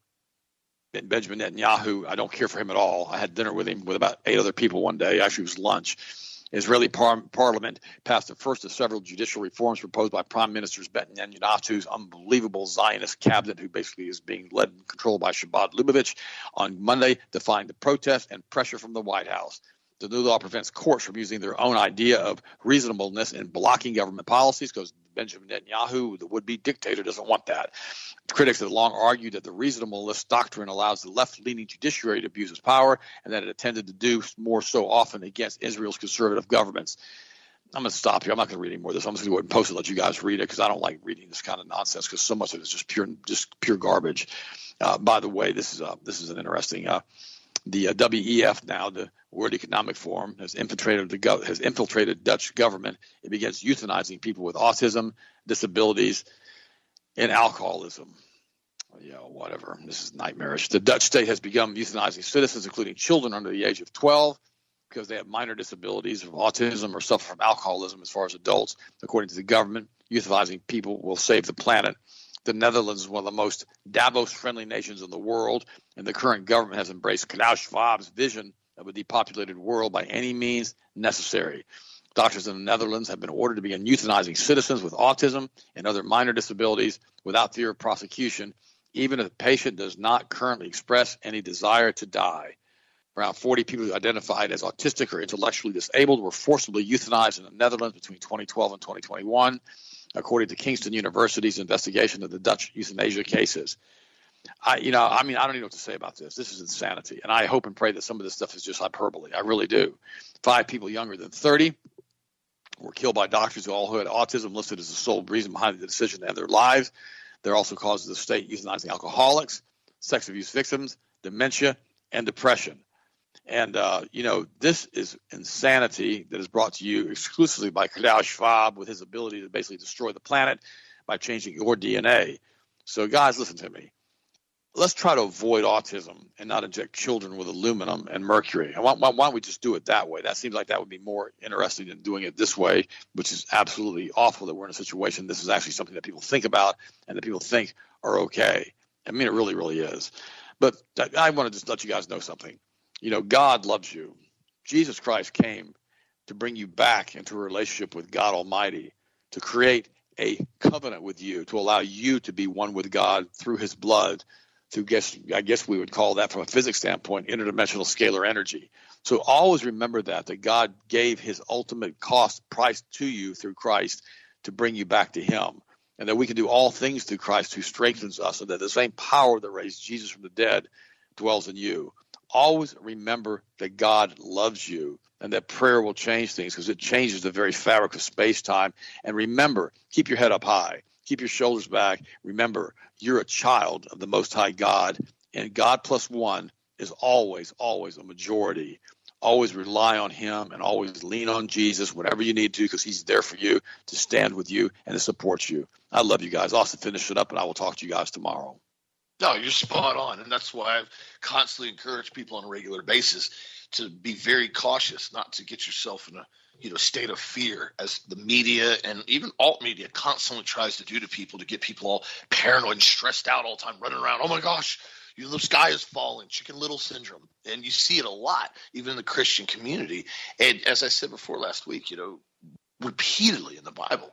benjamin netanyahu i don't care for him at all. I had dinner with him with about eight other people one day. Actually it was lunch Israeli par- parliament passed the first of several judicial reforms proposed by Prime Minister Netanyahu's unbelievable Zionist cabinet, who basically is being led and controlled by Chabad Lubavitch, on Monday, defying the protest and pressure from the White House. The new law prevents courts from using their own idea of reasonableness in blocking government policies because Benjamin Netanyahu, the would be dictator, doesn't want that. Critics have long argued that the reasonableness doctrine allows the left leaning judiciary to abuse its power and that it tended to do more so often against Israel's conservative governments. I'm going to stop here. I'm not going to read any more of this. I'm just going to go ahead and post it, let you guys read it because I don't like reading this kind of nonsense because so much of it is just pure, just pure garbage. Uh, by the way, this is uh, this is an interesting. Uh, the uh, WEF now, the World Economic Forum, has infiltrated the go- has infiltrated Dutch government. It begins euthanizing people with autism, disabilities, and alcoholism. Yeah, whatever. This is nightmarish. The Dutch state has begun euthanizing citizens, including children under the age of 12, because they have minor disabilities of autism or suffer from alcoholism as far as adults. According to the government, euthanizing people will save the planet. The Netherlands is one of the most Davos friendly nations in the world, and the current government has embraced Klaus Schwab's vision of a depopulated world by any means necessary. Doctors in the Netherlands have been ordered to begin euthanizing citizens with autism and other minor disabilities without fear of prosecution, even if the patient does not currently express any desire to die. Around 40 people identified as autistic or intellectually disabled were forcibly euthanized in the Netherlands between 2012 and 2021 according to Kingston University's investigation of the Dutch euthanasia cases. I, you know, I mean, I don't even know what to say about this. This is insanity, and I hope and pray that some of this stuff is just hyperbole. I really do. Five people younger than 30 were killed by doctors who all had autism listed as the sole reason behind the decision to end their lives. There are also causes the state euthanizing alcoholics, sex abuse victims, dementia, and depression. And, uh, you know, this is insanity that is brought to you exclusively by Klaus Schwab with his ability to basically destroy the planet by changing your DNA. So, guys, listen to me. Let's try to avoid autism and not inject children with aluminum and mercury. Why, why, why don't we just do it that way? That seems like that would be more interesting than doing it this way, which is absolutely awful that we're in a situation. This is actually something that people think about and that people think are okay. I mean, it really, really is. But I want to just let you guys know something you know, God loves you. Jesus Christ came to bring you back into a relationship with God Almighty, to create a covenant with you, to allow you to be one with God through his blood, through guess I guess we would call that from a physics standpoint, interdimensional scalar energy. So always remember that that God gave his ultimate cost price to you through Christ to bring you back to him. And that we can do all things through Christ who strengthens us, and that the same power that raised Jesus from the dead dwells in you always remember that God loves you and that prayer will change things because it changes the very fabric of space time. And remember, keep your head up high, keep your shoulders back. Remember, you're a child of the Most High God, and God plus one is always, always a majority. always rely on him and always lean on Jesus whenever you need to because he's there for you to stand with you and to support you. I love you guys. I'll finish it up and I will talk to you guys tomorrow. No, you're spot on. And that's why I've constantly encouraged people on a regular basis to be very cautious, not to get yourself in a you know state of fear as the media and even alt media constantly tries to do to people to get people all paranoid and stressed out all the time running around oh my gosh you know, the sky is falling chicken little syndrome and you see it a lot even in the christian community and as i said before last week you know repeatedly in the bible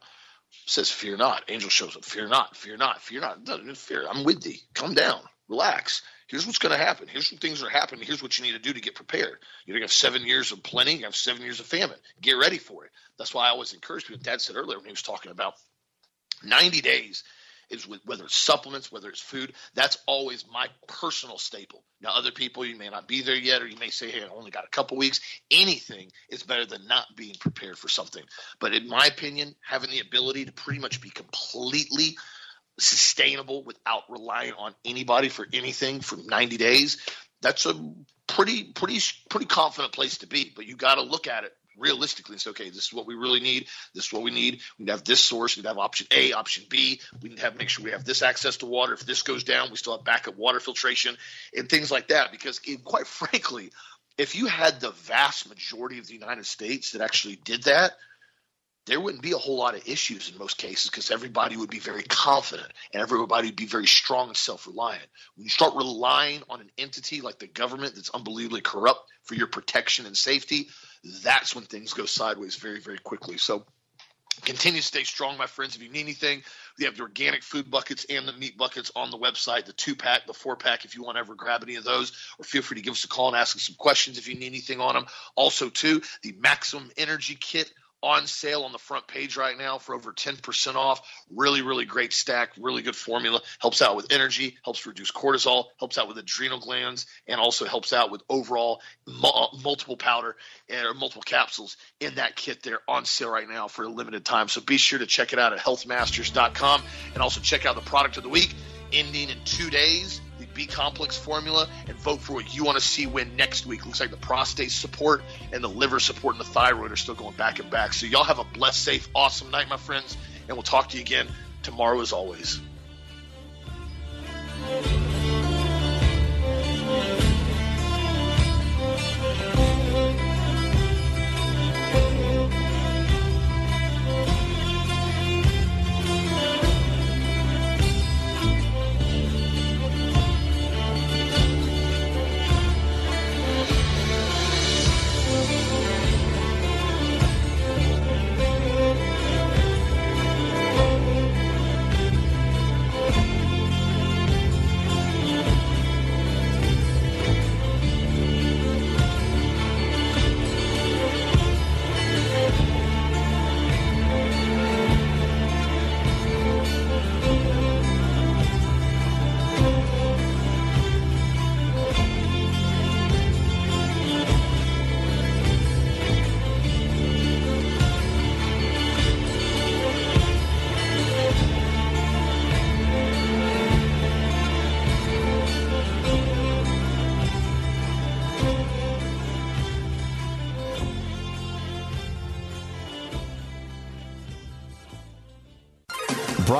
says fear not angel shows up fear not fear not fear not no, fear i'm with thee come down relax here's what's going to happen. Here's what things are happening. Here's what you need to do to get prepared. You're going to have seven years of plenty. You have seven years of famine. Get ready for it. That's why I always encourage people. Dad said earlier when he was talking about 90 days is with whether it's supplements, whether it's food. That's always my personal staple. Now, other people, you may not be there yet, or you may say, hey, I only got a couple weeks. Anything is better than not being prepared for something. But in my opinion, having the ability to pretty much be completely – sustainable without relying on anybody for anything for 90 days, that's a pretty pretty pretty confident place to be. But you got to look at it realistically and say, okay, this is what we really need. This is what we need. We need to have this source. We need to have option A, option B. We need to have make sure we have this access to water. If this goes down, we still have backup water filtration and things like that. Because it, quite frankly, if you had the vast majority of the United States that actually did that, there wouldn't be a whole lot of issues in most cases because everybody would be very confident and everybody would be very strong and self-reliant. When you start relying on an entity like the government that's unbelievably corrupt for your protection and safety, that's when things go sideways very, very quickly. So continue to stay strong, my friends. If you need anything, we have the organic food buckets and the meat buckets on the website, the two pack, the four pack, if you want to ever grab any of those, or feel free to give us a call and ask us some questions if you need anything on them. Also, too, the maximum energy kit on sale on the front page right now for over 10% off. Really, really great stack, really good formula. Helps out with energy, helps reduce cortisol, helps out with adrenal glands, and also helps out with overall uh, multiple powder or multiple capsules in that kit there on sale right now for a limited time. So be sure to check it out at healthmasters.com and also check out the product of the week ending in two days the B complex formula and vote for what you want to see win next week. Looks like the prostate support and the liver support and the thyroid are still going back and back. So y'all have a blessed, safe, awesome night, my friends, and we'll talk to you again tomorrow as always.